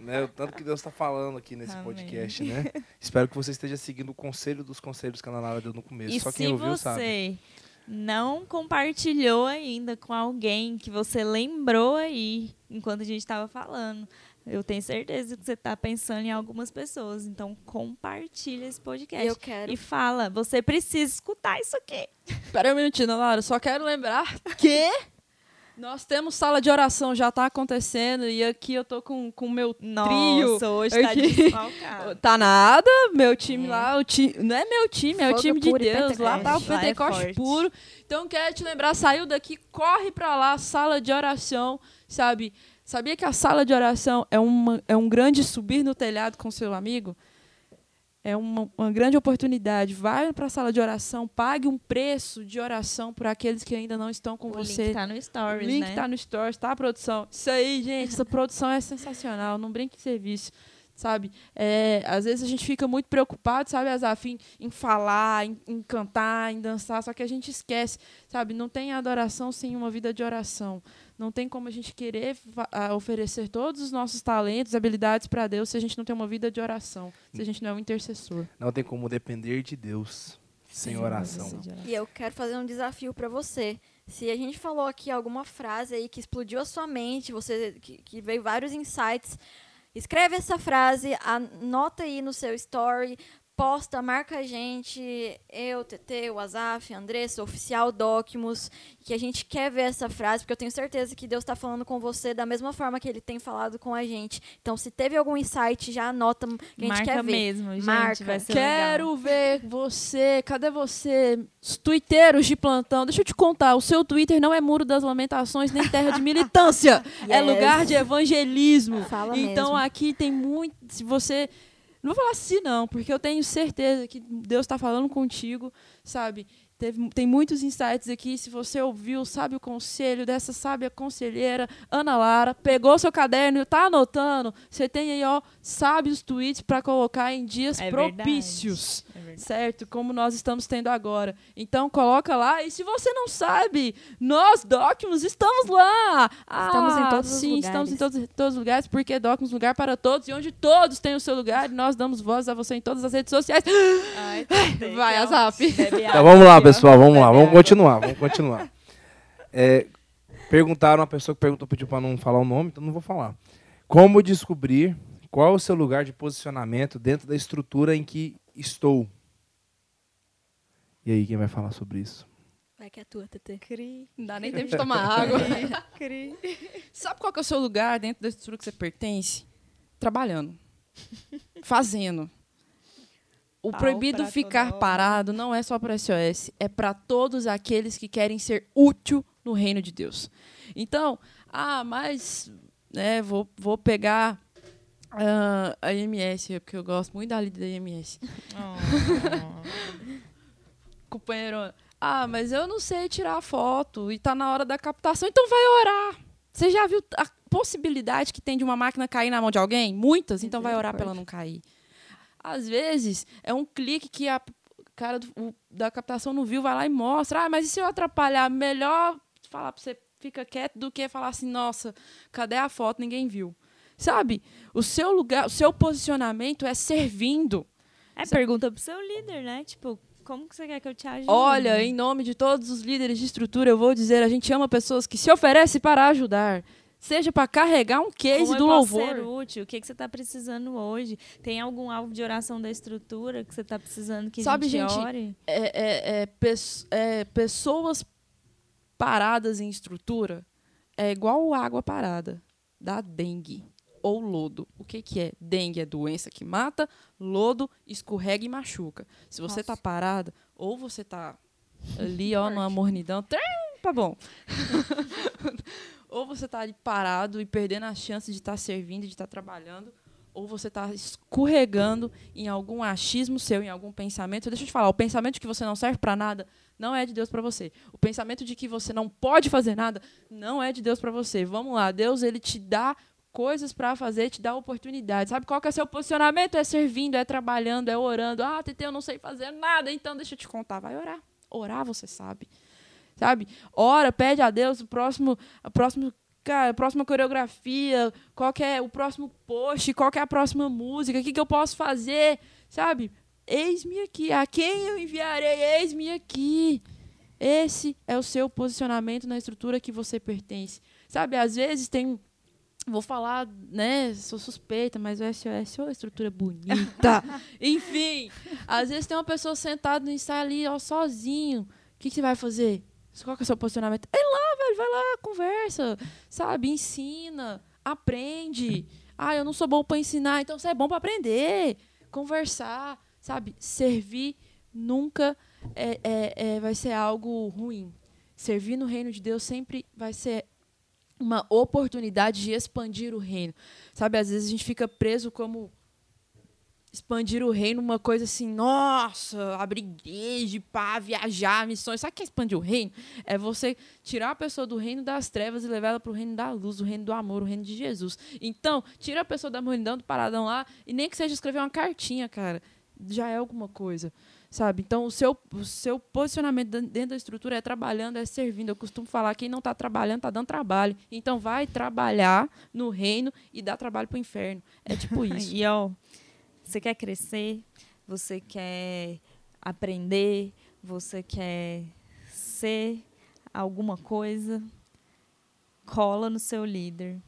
né, o tanto que Deus está falando aqui nesse Amém. podcast, né? Espero que você esteja seguindo o conselho dos conselhos que a Ana Laura deu no começo. E Só quem se ouviu você sabe. não compartilhou ainda com alguém que você lembrou aí enquanto a gente estava falando, eu tenho certeza que você está pensando em algumas pessoas. Então compartilha esse podcast. Eu quero. E fala, você precisa escutar isso aqui. Pera aí um minutinho, Laura. Só quero lembrar que nós temos sala de oração, já tá acontecendo. E aqui eu tô com o meu Nossa, trio. hoje tá aqui. desfalcado. Tá nada, meu time É. lá, o ti, não é meu time, é o Fogo time de Deus. Lá tá o Pentecoste. É Pentecoste forte. puro. Então quero te lembrar, saiu daqui, corre pra lá, sala de oração, sabe? Sabia que a sala de oração é, uma, é um grande subir no telhado com seu amigo? É uma, uma grande oportunidade. Vai para a sala de oração, pague um preço de oração por aqueles que ainda não estão com O você. link tá no O Stories, link né? tá no Stories, tá, produção? Isso aí, gente, essa produção é sensacional. Não brinque em serviço, sabe? É, às vezes a gente fica muito preocupado, sabe, Azaf, em, em falar, em, em cantar, em dançar, só que a gente esquece, sabe? Não tem adoração sem uma vida de oração. Não tem como a gente querer oferecer todos os nossos talentos, habilidades para Deus se a gente não tem uma vida de oração, se a gente não é um intercessor. Não tem como depender de Deus sem oração. E eu quero fazer um desafio para você. Se a gente falou aqui alguma frase aí que explodiu a sua mente, você que, que veio vários insights, escreve essa frase, anota aí no seu story, posta, marca a gente, eu, TT, o Azaf, Andressa, Oficial Docmus, que a gente quer ver essa frase, porque eu tenho certeza que Deus está falando com você da mesma forma que Ele tem falado com a gente. Então, se teve algum insight, já anota, que a gente Marca quer ver. mesmo, gente. Marca. Ser Quero legal. ver você. Cadê você? Os tuiteiros de plantão. Deixa eu te contar. O seu Twitter não é muro das lamentações, nem terra de militância. É Yes. lugar de evangelismo. Fala então mesmo. aqui tem muito. Se você. Não vou falar assim, não, porque eu tenho certeza que Deus está falando contigo, sabe? Teve- tem muitos insights aqui. Se você ouviu, sabe o conselho dessa sábia conselheira, Ana Lara, pegou seu caderno e tá anotando. Você tem aí, ó, sábios tweets para colocar em dias É propícios É verdade. certo? Como nós estamos tendo agora. Então coloca lá e se você não sabe, nós Docmus estamos lá. Estamos em Ah, todos os sim, estamos em lugares. todos, todos os lugares porque Docmus é um lugar para todos e onde todos têm o seu lugar, e nós damos voz a você em todas as redes sociais. Ai, Vai, Calma. Azaf. Bebe Tá, água vamos lá, ó. Pessoal, vamos lá, vamos continuar, vamos continuar. É, perguntaram, a pessoa que perguntou pediu para não falar o nome, então não vou falar. Como descobrir qual é o seu lugar de posicionamento dentro da estrutura em que estou? E aí, quem vai falar sobre isso? Vai que é tua, TT. Não dá nem tempo de tomar água. Sabe qual que é o seu lugar dentro da estrutura que você pertence? Trabalhando. Fazendo. O proibido ficar toda parado não é só para SOS, é para todos aqueles que querem ser útil no reino de Deus. Então, ah, mas né, vou, vou pegar ah, a IMS, porque eu gosto muito da líder da IMS. companheiro, ah, mas eu não sei tirar foto e tá na hora da captação, então vai orar. Você já viu a possibilidade que tem de uma máquina cair na mão de alguém? Muitas, então vai orar para ela não cair. Às vezes, é um clique que a cara do- o- da captação não viu, vai lá e mostra. Ah, mas e se eu atrapalhar? Melhor falar pra você fica quieto do que falar assim, nossa, cadê a foto? Ninguém viu. Sabe? O seu lugar, o seu posicionamento é servindo. É, pergunta pro seu líder, né? Tipo, como que você quer que eu te ajude? Olha, em nome de todos os líderes de estrutura, eu vou dizer, a gente ama pessoas que se oferecem para ajudar. Seja para carregar um case Como do eu posso louvor. ser útil? O que, que você está precisando hoje? Tem algum alvo de oração da estrutura que você está precisando que Sabe, a gente, gente, ore? É, é- é pes- é pessoas paradas em estrutura é igual água parada, dá dengue ou lodo. O que, que é? Dengue é doença que mata, lodo escorrega e machuca. Se você Nossa. tá parada, ou você tá ali, ó, numa mornidão, tá bom. ou você tá ali parado e perdendo a chance de estar servindo, de estar trabalhando, ou você tá escorregando em algum achismo seu, em algum pensamento. Deixa eu te falar, o pensamento de que você não serve para nada não é de Deus para você. O pensamento de que você não pode fazer nada não é de Deus para você. Vamos lá, Deus ele te dá coisas para fazer, te dá oportunidades. Sabe qual que é seu posicionamento? É servindo, é trabalhando, é orando. Ah, TT, eu não sei fazer nada, então deixa eu te contar, vai orar. Orar você sabe. Sabe? Ora, pede a Deus o próximo, a próximo cara, a próxima coreografia, qual que é o próximo post, qual é a próxima música, o que, que eu posso fazer, sabe? Eis-me aqui, a quem eu enviarei, eis-me aqui. Esse é o seu posicionamento na estrutura que você pertence. Sabe, às vezes tem Vou falar, né? Sou suspeita, mas o SOS é uma estrutura bonita. Enfim, às vezes tem uma pessoa sentada no ensaio ali, ó, sozinho. O que, que você vai fazer? Qual que é o seu posicionamento? Vai lá, velho, vai lá, conversa, sabe? Ensina, aprende. Ah, eu não sou bom para ensinar, então você é bom para aprender, conversar, sabe? Servir nunca é, é, é, vai ser algo ruim. Servir no reino de Deus sempre vai ser uma oportunidade de expandir o reino. Sabe, às vezes a gente fica preso como expandir o reino, uma coisa assim, nossa, abrir igreja, pá, viajar, missões. Sabe o que é expandir o reino? É você tirar a pessoa do reino das trevas e levar ela para o reino da luz, o reino do amor, o reino de Jesus. Então, tira a pessoa da mornidão, do paradão lá, e nem que seja escrever uma cartinha, cara. Já é alguma coisa sabe? Então, o seu, o seu posicionamento dentro da estrutura é trabalhando, é servindo. Eu costumo falar, quem não está trabalhando, está dando trabalho. Então, vai trabalhar no reino e dá trabalho para o inferno. É tipo isso. E ó, você quer crescer, você quer aprender, você quer ser alguma coisa, cola no seu líder.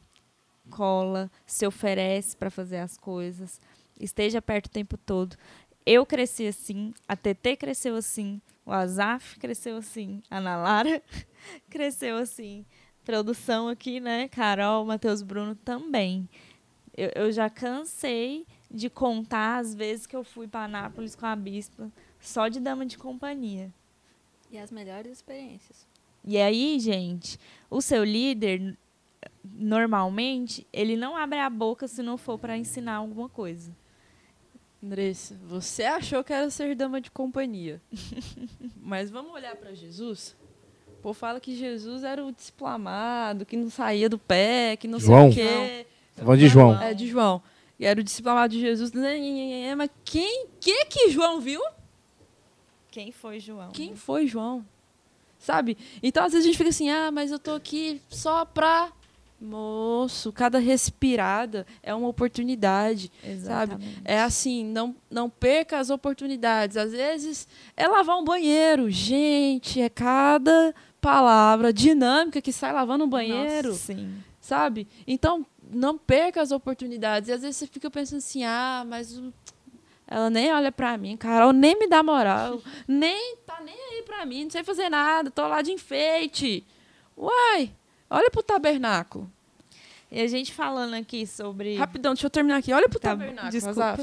Cola, se oferece para fazer as coisas, esteja perto o tempo todo. Eu cresci assim, a TT cresceu assim, o Azaf cresceu assim, a Ana Lara cresceu assim. Produção aqui, né? Carol, Matheus Bruno também. Eu, eu já cansei de contar as vezes que eu fui para Anápolis com a Bispa, só de dama de companhia. E as melhores experiências. E aí, gente, o seu líder, normalmente, ele não abre a boca se não for para ensinar alguma coisa. Andressa, você achou que era ser dama de companhia. Mas vamos olhar para Jesus? O povo fala que Jesus era o disciplamado, que não saía do pé, que não João. sei o quê. Vamos de João. É, de João. E era o disciplamado de Jesus. Mas quem que, que João viu? Quem foi João? Quem foi João? Sabe? Então, às vezes a gente fica assim, ah, mas eu tô aqui só pra... Moço, cada respirada é uma oportunidade. Exatamente. É assim, não, não perca as oportunidades. Às vezes é lavar um banheiro. Gente, é cada palavra dinâmica que sai lavando um banheiro. Nossa, sim. Sabe? Então, não perca as oportunidades. E às vezes você fica pensando assim, ah, mas ela nem olha pra mim, Carol nem me dá moral, nem tá nem aí pra mim, não sei fazer nada, tô lá de enfeite. Uai, olha pro tabernáculo. E a gente falando aqui sobre. Rapidão, deixa eu terminar aqui. Olha pro Tá tabernáculo, desculpa.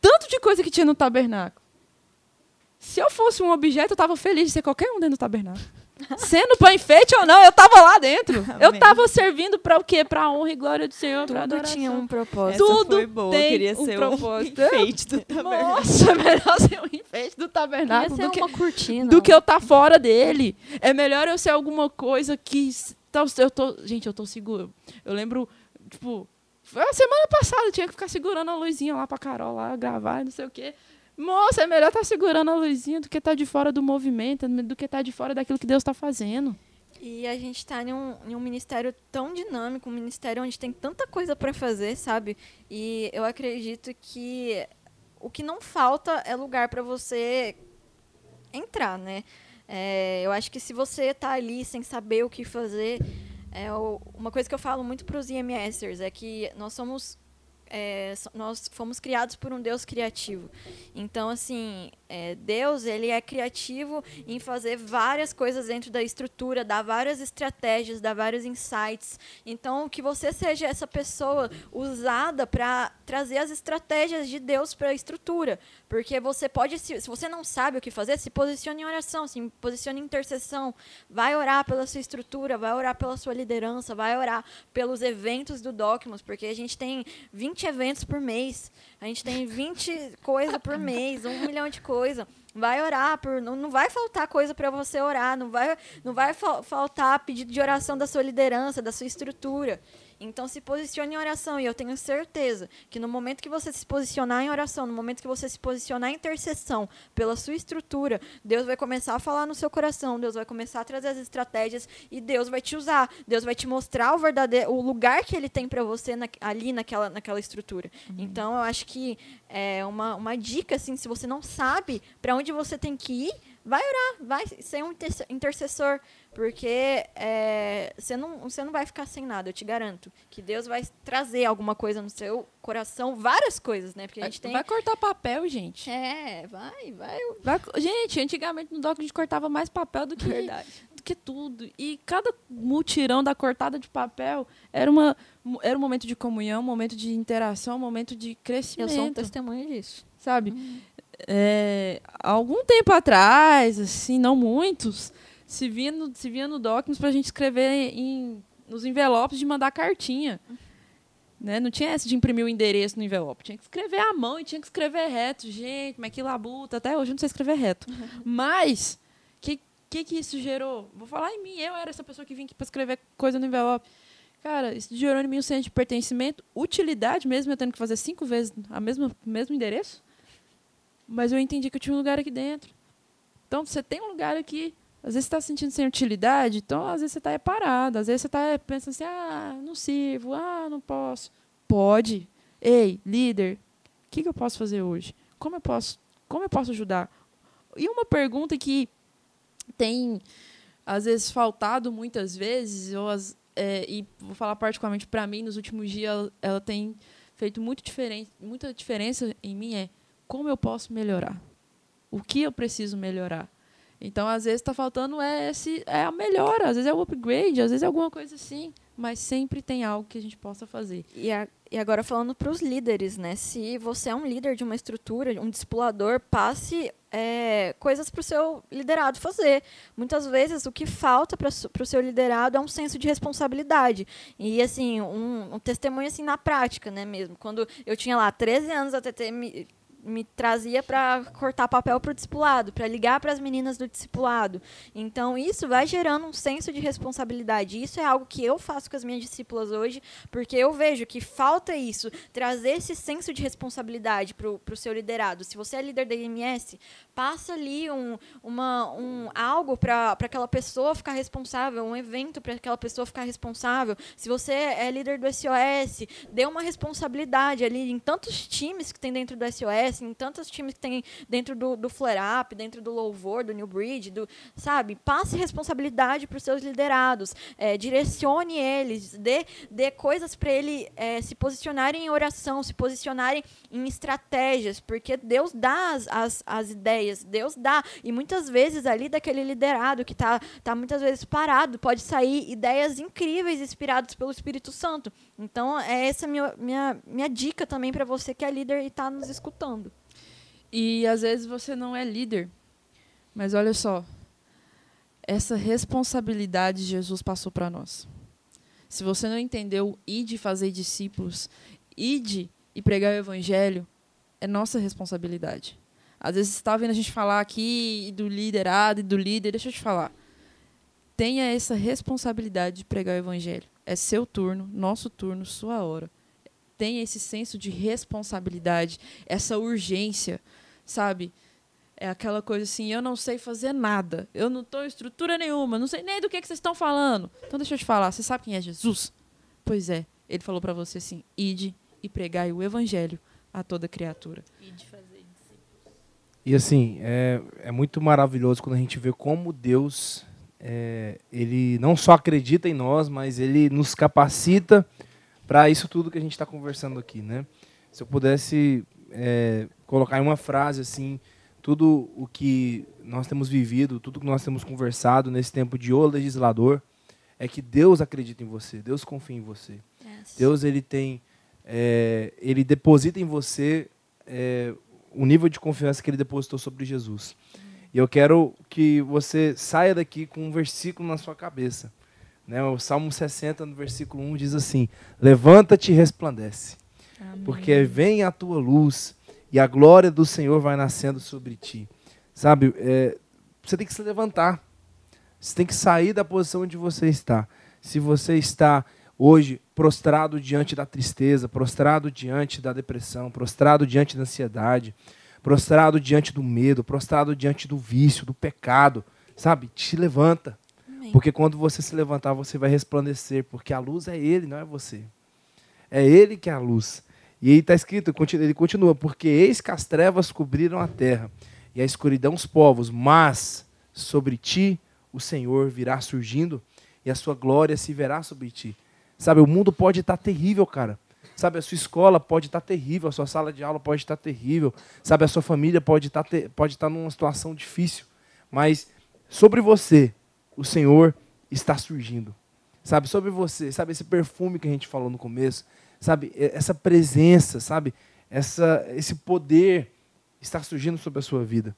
Tanto de coisa que tinha no tabernáculo. Se eu fosse um objeto, eu tava feliz de ser qualquer um dentro do tabernáculo. Sendo para enfeite ou não, eu tava lá dentro. Eu Amém. tava servindo para o quê? Para honra e glória do Senhor, para Tudo adoração. tinha um Essa propósito. tudo foi boa. tem Queria um ser propósito. um enfeite do tabernáculo. Nossa, é melhor ser um enfeite do tabernáculo do que, uma cortina. do que eu estar fora dele. É melhor eu ser alguma coisa que. Então, eu tô, gente, eu tô seguro. Eu lembro, tipo, foi a semana passada, eu tinha que ficar segurando a luzinha lá pra Carol lá, gravar, não sei o quê. Moça, é melhor estar segurando a luzinha do que estar de fora do movimento, do que estar de fora daquilo que Deus está fazendo. E a gente está em um, em um ministério tão dinâmico, um ministério onde tem tanta coisa para fazer, sabe? E eu acredito que o que não falta é lugar para você entrar, né? É, eu acho que se você está ali sem saber o que fazer, é uma coisa que eu falo muito para os IMSers é que nós somos é, nós fomos criados por um Deus criativo. Então, assim, é, Deus ele é criativo em fazer várias coisas dentro da estrutura, dar várias estratégias, dar vários insights. Então, que você seja essa pessoa usada para trazer as estratégias de Deus para a estrutura. Porque você pode, se, se você não sabe o que fazer, se posicione em oração, se posicione em intercessão. Vai orar pela sua estrutura, vai orar pela sua liderança, vai orar pelos eventos do Docmos, porque a gente tem 20 eventos por mês. A gente tem 20 coisas por mês, um milhão de coisas. Vai orar, por, não, não vai faltar coisa para você orar, não vai, não vai fa faltar pedido de oração da sua liderança, da sua estrutura. Então se posicione em oração e eu tenho certeza que no momento que você se posicionar em oração, no momento que você se posicionar em intercessão pela sua estrutura, Deus vai começar a falar no seu coração, Deus vai começar a trazer as estratégias e Deus vai te usar, Deus vai te mostrar o verdadeiro o lugar que ele tem para você na, ali naquela naquela estrutura. Uhum. Então eu acho que é uma, uma dica assim, se você não sabe para onde você tem que ir, vai orar, vai ser um intercessor, porque é, você, não, você não vai ficar sem nada, eu te garanto. Que Deus vai trazer alguma coisa no seu coração, várias coisas, né? Porque a gente tem. Vai cortar papel, gente. É, vai, vai. vai gente, antigamente no DOC a gente cortava mais papel do que. Verdade. Do que tudo. E cada mutirão da cortada de papel era, uma, era um momento de comunhão, um momento de interação, um momento de crescimento. Eu sou um testemunho disso. Sabe? Hum. É, algum tempo atrás, assim, não muitos, se via no, se via no Documents para a gente escrever em, nos envelopes de mandar cartinha. Né? Não tinha essa de imprimir o endereço no envelope. Tinha que escrever à mão e tinha que escrever reto. Gente, mas que labuta. Até hoje eu não sei escrever reto. Mas, o que, que, que isso gerou? Vou falar em mim. Eu era essa pessoa que vinha aqui para escrever coisa no envelope. Cara, isso gerou em mim um senso de pertencimento, utilidade, mesmo eu tendo que fazer cinco vezes o mesmo endereço. Mas eu entendi que eu tinha um lugar aqui dentro. Então, você tem um lugar aqui. Às vezes você está se sentindo sem utilidade, então às vezes você está parado. Às vezes você está pensando assim, ah, não sirvo, ah, não posso. Pode. Ei, líder, o que, que eu posso fazer hoje? Como eu posso, como eu posso ajudar? E uma pergunta que tem, às vezes, faltado muitas vezes, ou as, é, e vou falar particularmente para mim, nos últimos dias, ela, ela tem feito muito diferente, muita diferença em mim, é como eu posso melhorar? O que eu preciso melhorar? Então, às vezes, está faltando é, esse, é a melhora, às vezes é o upgrade, às vezes é alguma coisa assim, mas sempre tem algo que a gente possa fazer. E, a, e agora falando para os líderes, né? Se você é um líder de uma estrutura, um discipulador, passe é, coisas para o seu liderado fazer. Muitas vezes o que falta para o seu liderado é um senso de responsabilidade. E assim, um, um, testemunho assim na prática, né mesmo. Quando eu tinha lá 13 anos, a TT me me trazia para cortar papel para o discipulado, para ligar para as meninas do discipulado. Então, isso vai gerando um senso de responsabilidade. Isso é algo que eu faço com as minhas discípulas hoje, porque eu vejo que falta isso, trazer esse senso de responsabilidade para o seu liderado. Se você é líder da IMS, passa ali um, uma, um algo para aquela pessoa ficar responsável, um evento para aquela pessoa ficar responsável. Se você é líder do SOS, dê uma responsabilidade ali em tantos times que tem dentro do SOS, assim, tantos times que tem dentro do, do Flare Up, dentro do Louvor, do New Bridge, do, sabe? Passe responsabilidade para os seus liderados, é, direcione eles, dê, dê coisas para ele é, se posicionarem em oração, se posicionarem em estratégias, porque Deus dá as, as, as ideias, Deus dá. E muitas vezes ali daquele liderado que está tá muitas vezes parado, pode sair ideias incríveis inspiradas pelo Espírito Santo. Então, é essa minha, minha, minha dica também para você que é líder e está nos escutando. E às vezes você não é líder. Mas olha só, essa responsabilidade Jesus passou para nós. Se você não entendeu, ide fazer discípulos, ide e pregar o evangelho, é nossa responsabilidade. Às vezes você está vendo a gente falar aqui do liderado e do líder, deixa eu te falar. Tenha essa responsabilidade de pregar o evangelho. É seu turno, nosso turno, sua hora. Tenha esse senso de responsabilidade, essa urgência, sabe? É aquela coisa assim, eu não sei fazer nada. Eu não estou em estrutura nenhuma, não sei nem do que, que vocês estão falando. Então deixa eu te falar, você sabe quem é Jesus? Pois é, ele falou para você assim: ide e pregai o evangelho a toda criatura. Ide fazer discípulos. E assim, é, é muito maravilhoso quando a gente vê como Deus é, ele não só acredita em nós, mas ele nos capacita para isso tudo que a gente está conversando aqui, né? Se eu pudesse é, colocar em uma frase assim, tudo o que nós temos vivido, tudo que nós temos conversado nesse tempo de o legislador, é que Deus acredita em você, Deus confia em você. Yes. Deus ele tem, é, ele deposita em você é, o nível de confiança que ele depositou sobre Jesus. E eu quero que você saia daqui com um versículo na sua cabeça. Né? O Salmo 60, no versículo 1, diz assim: Levanta-te e resplandece, porque vem a tua luz e a glória do Senhor vai nascendo sobre ti. Sabe, é, você tem que se levantar. Você tem que sair da posição onde você está. Se você está hoje prostrado diante da tristeza, prostrado diante da depressão, prostrado diante da ansiedade, prostrado diante do medo, prostrado diante do vício, do pecado, sabe? Te levanta. Amém. Porque quando você se levantar, você vai resplandecer, porque a luz é ele, não é você. É ele que é a luz. E aí está escrito, ele continua, porque eis que as trevas cobriram a terra, e a escuridão os povos, mas sobre ti o Senhor virá surgindo, e a sua glória se verá sobre ti. Sabe, o mundo pode estar terrível, cara. Sabe, a sua escola pode estar terrível, a sua sala de aula pode estar terrível. Sabe, a sua família pode estar, te- pode estar numa situação difícil. Mas sobre você, o Senhor está surgindo. Sabe, sobre você, sabe, esse perfume que a gente falou no começo, sabe, essa presença, sabe, essa, esse poder está surgindo sobre a sua vida.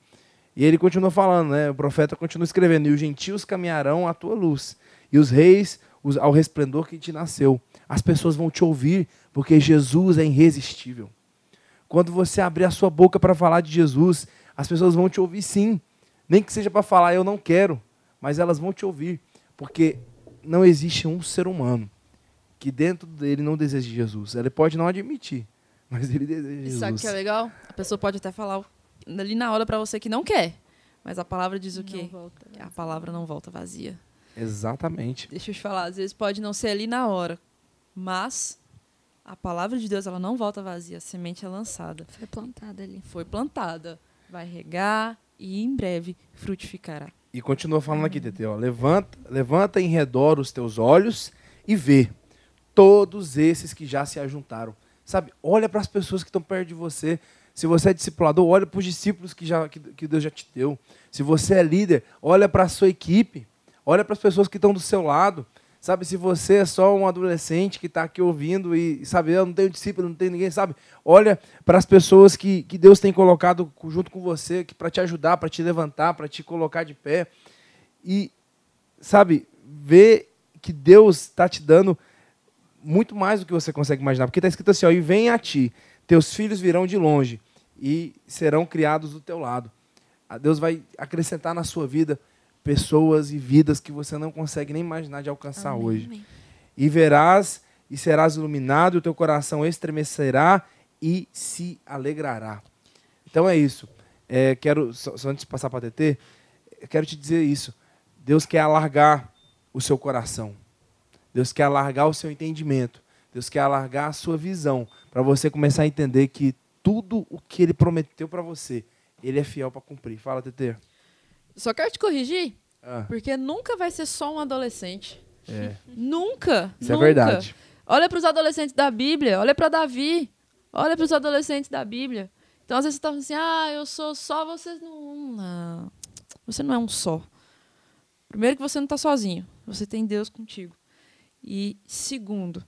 E ele continua falando, né? O profeta continua escrevendo: E os gentios caminharão à tua luz, e os reis ao resplendor que te nasceu. As pessoas vão te ouvir, porque Jesus é irresistível. Quando você abrir a sua boca para falar de Jesus, as pessoas vão te ouvir sim. Nem que seja para falar eu não quero, mas elas vão te ouvir, porque não existe um ser humano que dentro dele não deseje Jesus. Ele pode não admitir, mas ele deseja E Jesus. sabe o que é legal? A pessoa pode até falar ali na hora pra você que não quer. Mas a palavra diz o quê? Que a palavra não volta vazia. Exatamente. Deixa eu te falar, às vezes pode não ser ali na hora, mas a palavra de Deus ela não volta vazia, a semente é lançada, Foi plantada ali. foi plantada, vai regar e em breve frutificará. E continua falando aqui, Tete, ó, levanta, levanta em redor os teus olhos e vê todos esses que já se ajuntaram. Sabe, olha para as pessoas que estão perto de você. Se você é discipulador, olha para os discípulos que, já, que, que Deus já te deu. Se você é líder, olha para a sua equipe. Olha para as pessoas que estão do seu lado. Sabe, se você é só um adolescente que está aqui ouvindo e, sabe, eu não tenho discípulo, não tenho ninguém, sabe? Olha para as pessoas que, que Deus tem colocado co- junto com você, que para te ajudar, para te levantar, para te colocar de pé. E, sabe, ver que Deus está te dando muito mais do que você consegue imaginar. Porque está escrito assim, ó, e vem a ti, teus filhos virão de longe e serão criados do teu lado. Deus vai acrescentar na sua vida pessoas e vidas que você não consegue nem imaginar de alcançar Amém, hoje. amém. E verás e serás iluminado, e o teu coração estremecerá e se alegrará. Então é isso. É, quero, só, só antes de passar para a TT, quero te dizer isso. Deus quer alargar o seu coração. Deus quer alargar o seu entendimento. Deus quer alargar a sua visão para você começar a entender que tudo o que ele prometeu para você, ele é fiel para cumprir. Fala, TT. Só quero te corrigir, Ah, porque nunca vai ser só um adolescente. é. Nunca. Isso é nunca. verdade. Olha para os adolescentes da Bíblia, olha para Davi, olha para os adolescentes da Bíblia. Então, às vezes você tá falando assim, ah, eu sou só, vocês não... Não, você não é um só. Primeiro que você não está sozinho, você tem Deus contigo. E segundo,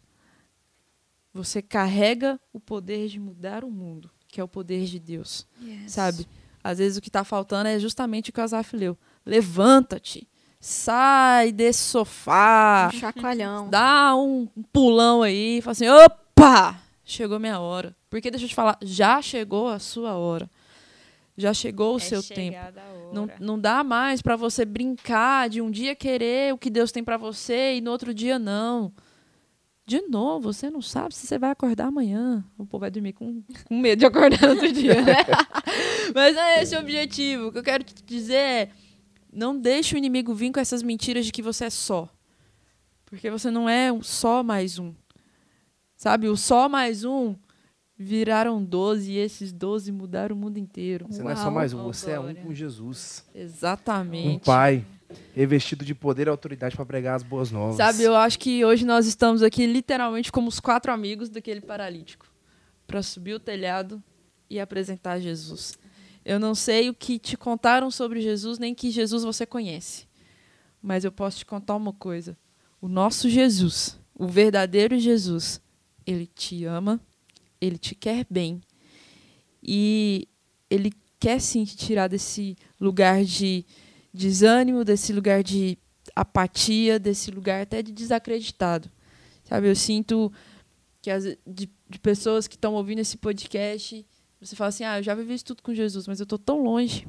você carrega o poder de mudar o mundo, que é o poder de Deus, Yes. sabe? Às vezes o que está faltando é justamente o que o Asaf leu. Levanta-te, sai desse sofá, Um chacoalhão. dá um pulão aí fala assim: opa! Chegou minha hora. Porque deixa eu te falar, já chegou a sua hora. Já chegou o É seu tempo. Não, não dá mais para você brincar de um dia querer o que Deus tem para você e no outro dia não. De novo, você não sabe se você vai acordar amanhã. O povo vai dormir com, com medo de acordar outro dia, né? Mas é esse o objetivo. O que eu quero te dizer é: não deixe o inimigo vir com essas mentiras de que você é só. Porque você não é um só mais um. Sabe? O só mais um viraram 12 e esses 12 mudaram o mundo inteiro. Você não é só Uau, mais um, você é um glória. com Jesus. Um Exatamente. pai revestido de poder e autoridade para pregar as boas novas. Sabe, eu acho que hoje nós estamos aqui literalmente como os quatro amigos daquele paralítico para subir o telhado e apresentar Jesus. Eu não sei o que te contaram sobre Jesus, nem que Jesus você conhece. Mas eu posso te contar uma coisa. O nosso Jesus, o verdadeiro Jesus, ele te ama, ele te quer bem. E ele quer sim te tirar desse lugar de desânimo, desse lugar de apatia, desse lugar até de desacreditado. Sabe, eu sinto que as, de, de pessoas que estão ouvindo esse podcast, você fala assim: "Ah, eu já vivi isso tudo com Jesus, mas eu tô tão longe".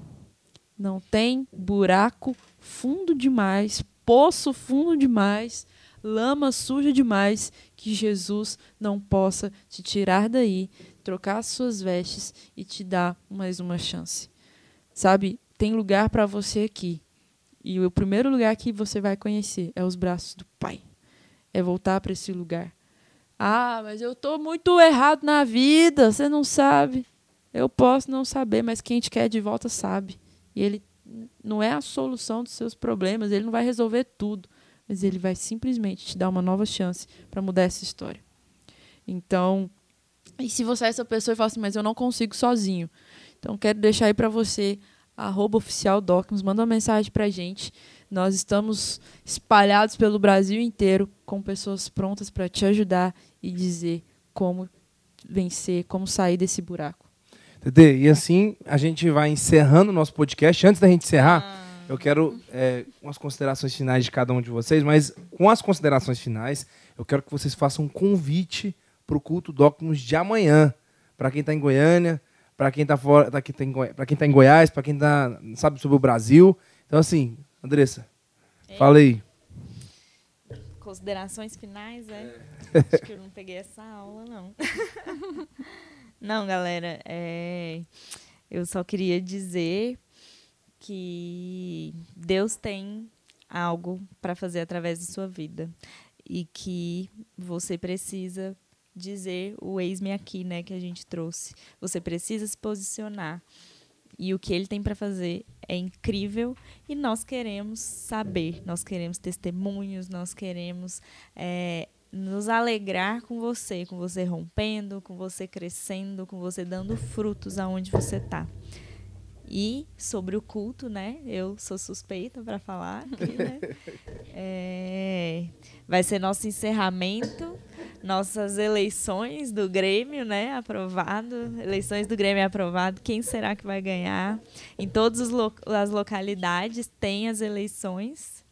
Não tem buraco fundo demais, poço fundo demais, lama suja demais que Jesus não possa te tirar daí, trocar as suas vestes e te dar mais uma chance. Sabe? Tem lugar para você aqui. E o primeiro lugar que você vai conhecer é os braços do Pai. É voltar para esse lugar. Ah, mas eu estou muito errado na vida, você não sabe. Eu posso não saber, mas quem te quer de volta sabe. E ele não é a solução dos seus problemas, ele não vai resolver tudo, mas ele vai simplesmente te dar uma nova chance para mudar essa história. Então, e se você é essa pessoa e fala assim, mas eu não consigo sozinho, então quero deixar aí para você arroba oficial Docmos, manda uma mensagem para a gente. Nós estamos espalhados pelo Brasil inteiro com pessoas prontas para te ajudar e dizer como vencer, como sair desse buraco. Tete, e assim a gente vai encerrando o nosso podcast. Antes da gente encerrar, ah. eu quero é, umas considerações finais de cada um de vocês, mas com as considerações finais, eu quero que vocês façam um convite para o culto Docmos de amanhã. Para quem está em Goiânia, para quem está fora, para quem tá em Goiás, para quem tá, sabe sobre o Brasil. Então, assim, Andressa, Ei. fala aí. Considerações finais, é? é. Acho que eu não peguei essa aula, não. não, galera, é, eu só queria dizer que Deus tem algo para fazer através da sua vida e que você precisa dizer o eis-me aqui, né, que a gente trouxe. Você precisa se posicionar. E o que ele tem para fazer é incrível e nós queremos saber, nós queremos testemunhos, nós queremos é, nos alegrar com você, com você rompendo, com você crescendo, com você dando frutos aonde você está. E sobre o culto, né? Eu sou suspeita para falar aqui, né? É, vai ser nosso encerramento, nossas eleições do Grêmio, né? Aprovado, eleições do Grêmio aprovado. Quem será que vai ganhar? Em todas as localidades tem as eleições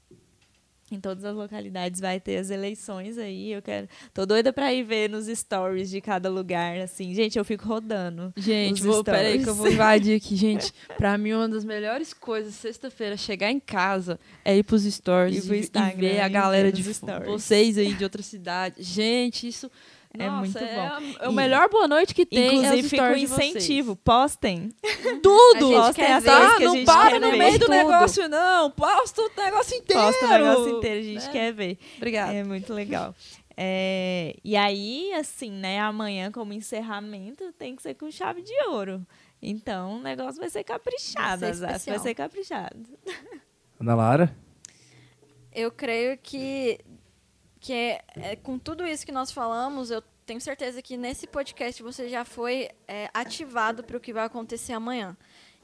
em todas as localidades vai ter as eleições aí. Eu quero. Tô doida pra ir ver nos stories de cada lugar, assim. Gente, eu fico rodando. Gente, vou, peraí que eu vou invadir aqui, gente. Pra mim, uma das melhores coisas, sexta-feira, chegar em casa é ir pros stories e, e ver a galera de vocês aí de outra cidade. Gente, isso é Nossa, muito é bom. É, o melhor boa noite que tem. Inclusive, fica um incentivo. Postem. Tudo! Postem as tá? Não para no meio do negócio, não. Posta o negócio inteiro. Posta o negócio inteiro, a gente é. quer ver. Obrigada. É muito legal. É, e aí, assim, né, amanhã, como encerramento, tem que ser com chave de ouro. Então, o negócio vai ser caprichado, vai ser, vai ser caprichado. Ana Lara? Eu creio que que é, é, com tudo isso que nós falamos, eu tenho certeza que nesse podcast você já foi é, ativado para o que vai acontecer amanhã.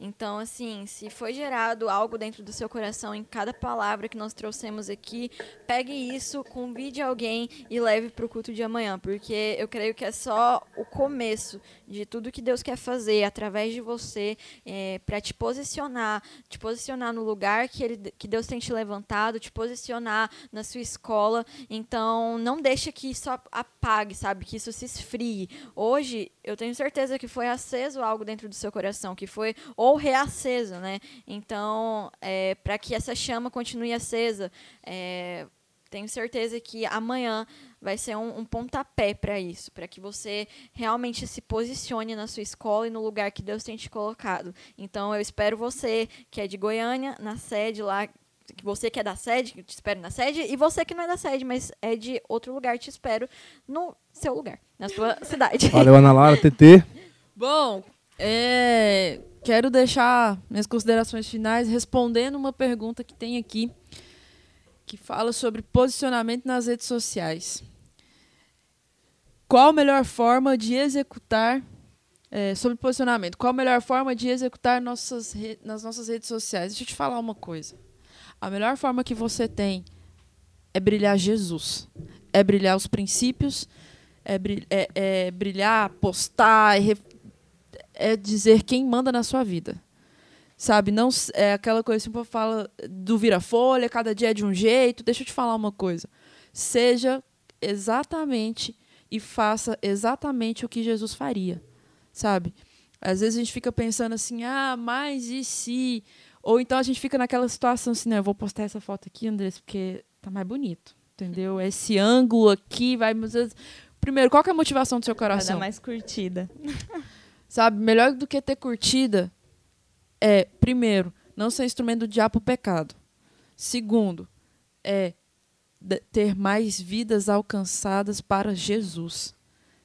Então, assim, se foi gerado algo dentro do seu coração em cada palavra que nós trouxemos aqui, pegue isso, convide alguém e leve para o culto de amanhã, porque eu creio que é só o começo de tudo que Deus quer fazer através de você é, para te posicionar, te posicionar no lugar que, ele, que Deus tem te levantado, te posicionar na sua escola. Então, não deixe que isso apague, sabe? Que isso se esfrie. Hoje, eu tenho certeza que foi aceso algo dentro do seu coração, que foi ou reaceso, né? Então, é, para que essa chama continue acesa, é, tenho certeza que amanhã vai ser um, um pontapé para isso, para que você realmente se posicione na sua escola e no lugar que Deus tem te colocado. Então, eu espero você que é de Goiânia, na sede lá, que você que é da sede, que te espero na sede, e você que não é da sede, mas é de outro lugar, te espero no seu lugar, na sua cidade. Valeu, Ana Lara, TT. Bom, é, quero deixar minhas considerações finais respondendo uma pergunta que tem aqui, que fala sobre posicionamento nas redes sociais. Qual a melhor forma de executar É, sobre posicionamento. Qual a melhor forma de executar nossas nas nossas redes sociais? Deixa eu te falar uma coisa. A melhor forma que você tem é brilhar Jesus. É brilhar os princípios, é, bri- é- é brilhar, postar, é, é dizer quem manda na sua vida. Sabe? Não é aquela coisa assim, o povo fala do vira-folha, cada dia é de um jeito. Deixa eu te falar uma coisa. Seja exatamente e faça exatamente o que Jesus faria sabe? Às vezes a gente fica pensando assim, ah, mas e se? Ou então a gente fica naquela situação assim, né? Eu vou postar essa foto aqui, Andrés, porque tá mais bonito, entendeu? Esse ângulo aqui vai. Primeiro, qual que é a motivação do seu Vai dar coração? mais curtida. Sabe? Melhor do que ter curtida é, primeiro, não ser instrumento do diabo pro pecado. Segundo, é ter mais vidas alcançadas para Jesus.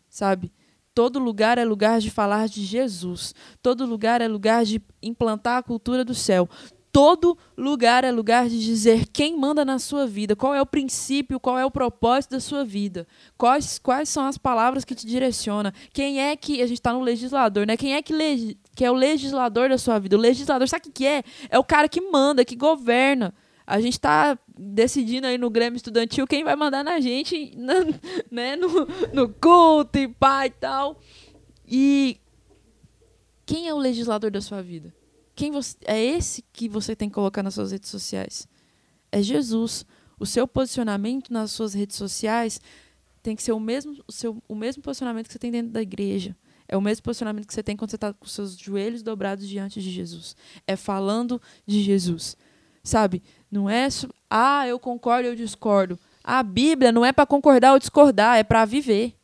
Sabe? Todo lugar é lugar de falar de Jesus. Todo lugar é lugar de implantar a cultura do céu. Todo lugar é lugar de dizer quem manda na sua vida, qual é o princípio, qual é o propósito da sua vida, quais, quais são as palavras que te direcionam, quem é que. A gente está no legislador, né? Quem é que, leg- que é o legislador da sua vida? O legislador, sabe o que é? É o cara que manda, que governa. A gente está decidindo aí no Grêmio Estudantil quem vai mandar na gente na- né, no, no culto e pá e tal. E quem é o legislador da sua vida? Quem você, é esse que você tem que colocar nas suas redes sociais. É Jesus. O seu posicionamento nas suas redes sociais tem que ser o mesmo, o, seu, o mesmo posicionamento que você tem dentro da igreja. É o mesmo posicionamento que você tem quando você está com seus joelhos dobrados diante de Jesus. É falando de Jesus. Sabe? Não é, ah, eu concordo, eu discordo. A Bíblia não é para concordar ou discordar, é para viver.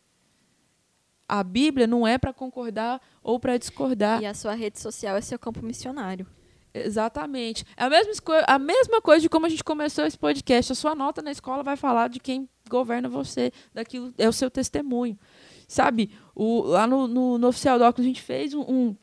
A Bíblia não é para concordar ou para discordar. E a sua rede social é seu campo missionário. Exatamente. É a mesma, a mesma coisa de como a gente começou esse podcast. A sua nota na escola vai falar de quem governa você, daquilo é o seu testemunho. Sabe, o, lá no, no, no Oficial do Óculos a gente fez um, um,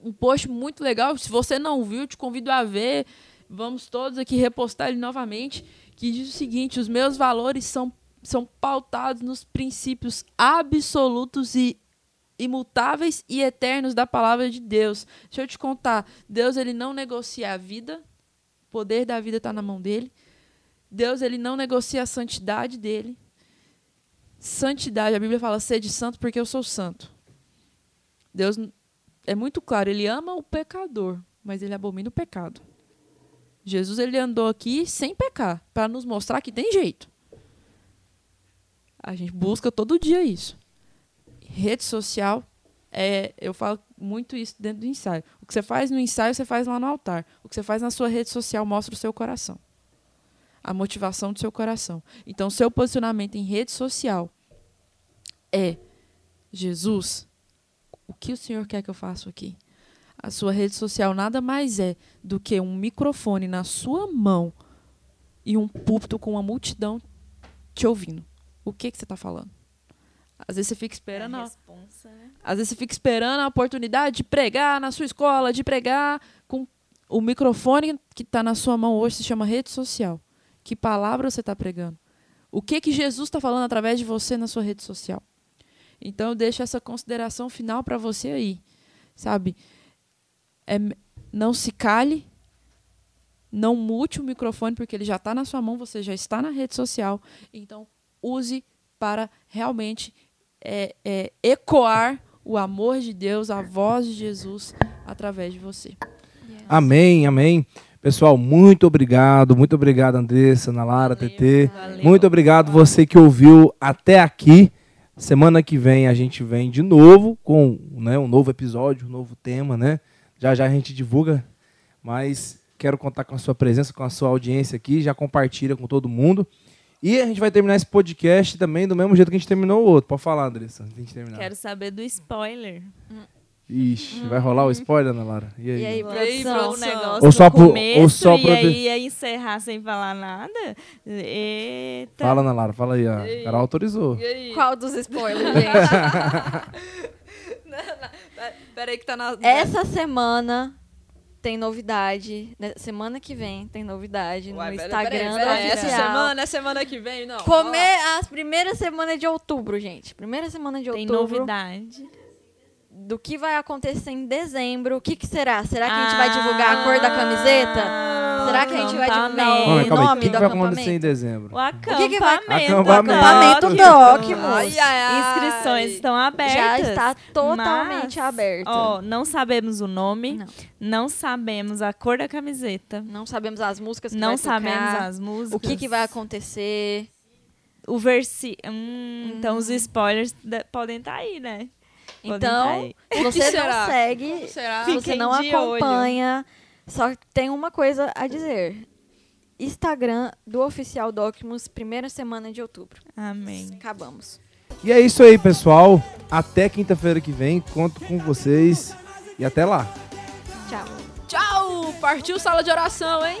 um post muito legal. Se você não viu, te convido a ver. Vamos todos aqui repostar ele novamente. Que diz o seguinte: os meus valores são, são pautados nos princípios absolutos e imutáveis e eternos da palavra de Deus. Deixa eu te contar, Deus ele não negocia a vida, o poder da vida está na mão dele. Deus ele não negocia a santidade dele. Santidade, a Bíblia fala, sede santo porque eu sou santo. Deus é muito claro, ele ama o pecador, mas ele abomina o pecado. Jesus ele andou aqui sem pecar, para nos mostrar que tem jeito. A gente busca todo dia isso rede social é, eu falo muito isso dentro do ensaio. O que você faz no ensaio, você faz lá no altar. O que você faz na sua rede social mostra o seu coração. A motivação do seu coração. Então, seu posicionamento em rede social é Jesus, o que o Senhor quer que eu faça aqui? A sua rede social nada mais é do que um microfone na sua mão e um púlpito com uma multidão te ouvindo. O que, que você está falando? Às vezes você fica esperando. a- responsa, né? às vezes você fica esperando a oportunidade de pregar na sua escola, de pregar com o microfone que está na sua mão hoje se chama rede social. Que palavra você está pregando? O que que Jesus está falando através de você na sua rede social? Então eu deixo essa consideração final para você aí, sabe? É, não se cale, não mute o microfone porque ele já está na sua mão, você já está na rede social. Então use para realmente é, é, ecoar o amor de Deus, a voz de Jesus através de você. Amém, amém. Pessoal, muito obrigado. Muito obrigado, Andressa, Ana Lara, TT. Valeu. Muito obrigado você que ouviu até aqui. Semana que vem a gente vem de novo com né, um novo episódio, um novo tema, né? Já já a gente divulga, mas quero contar com a sua presença, com a sua audiência aqui. Já compartilha com todo mundo. E a gente vai terminar esse podcast também do mesmo jeito que a gente terminou o outro. Pode falar, Andressa, antes de terminar. Quero saber do spoiler. Ixi, vai rolar o spoiler, Ana Lara? E aí? E aí, produção? um negócio Ou só pro- ou começo só e pra- aí ia encerrar sem falar nada? Eita. Fala, Ana Lara, fala aí. A E? Carol autorizou. E aí? Qual dos spoilers, gente? Peraí que tá na... Essa semana tem novidade. né? Semana que vem tem novidade Uai, no pera- Instagram peraí, do peraí, Essa semana, é semana que vem, não. Comer as primeiras semanas de outubro, gente. Primeira semana de Tem outubro. novidade. Do que vai acontecer em dezembro. O que, que será? Será que a gente vai divulgar a cor da camiseta? Ah, Será que a gente vai divulgar acampamento. Calma aí. O nome que, que do vai acontecer acampamento? em dezembro? O acampamento. que que vai- Acampamento. Acampamento do Docmus. Ai, ai, ai. Inscrições estão abertas. Já está totalmente mas, aberto. Ó, não sabemos o nome, Não. não. sabemos a cor da camiseta, Não sabemos as músicas que não vai tocar, sabemos as músicas. o que, que vai acontecer. O versi... Hum, Então os spoilers da- podem estar aí, né? Então, se você não será? segue, Será? se você não acompanha, só tem uma coisa a dizer. Instagram do Oficial Docmus, primeira semana de outubro. Amém. Acabamos. E é isso aí, pessoal. Até quinta-feira que vem. Conto com vocês. E até lá. Tchau. Tchau! Partiu sala de oração, hein?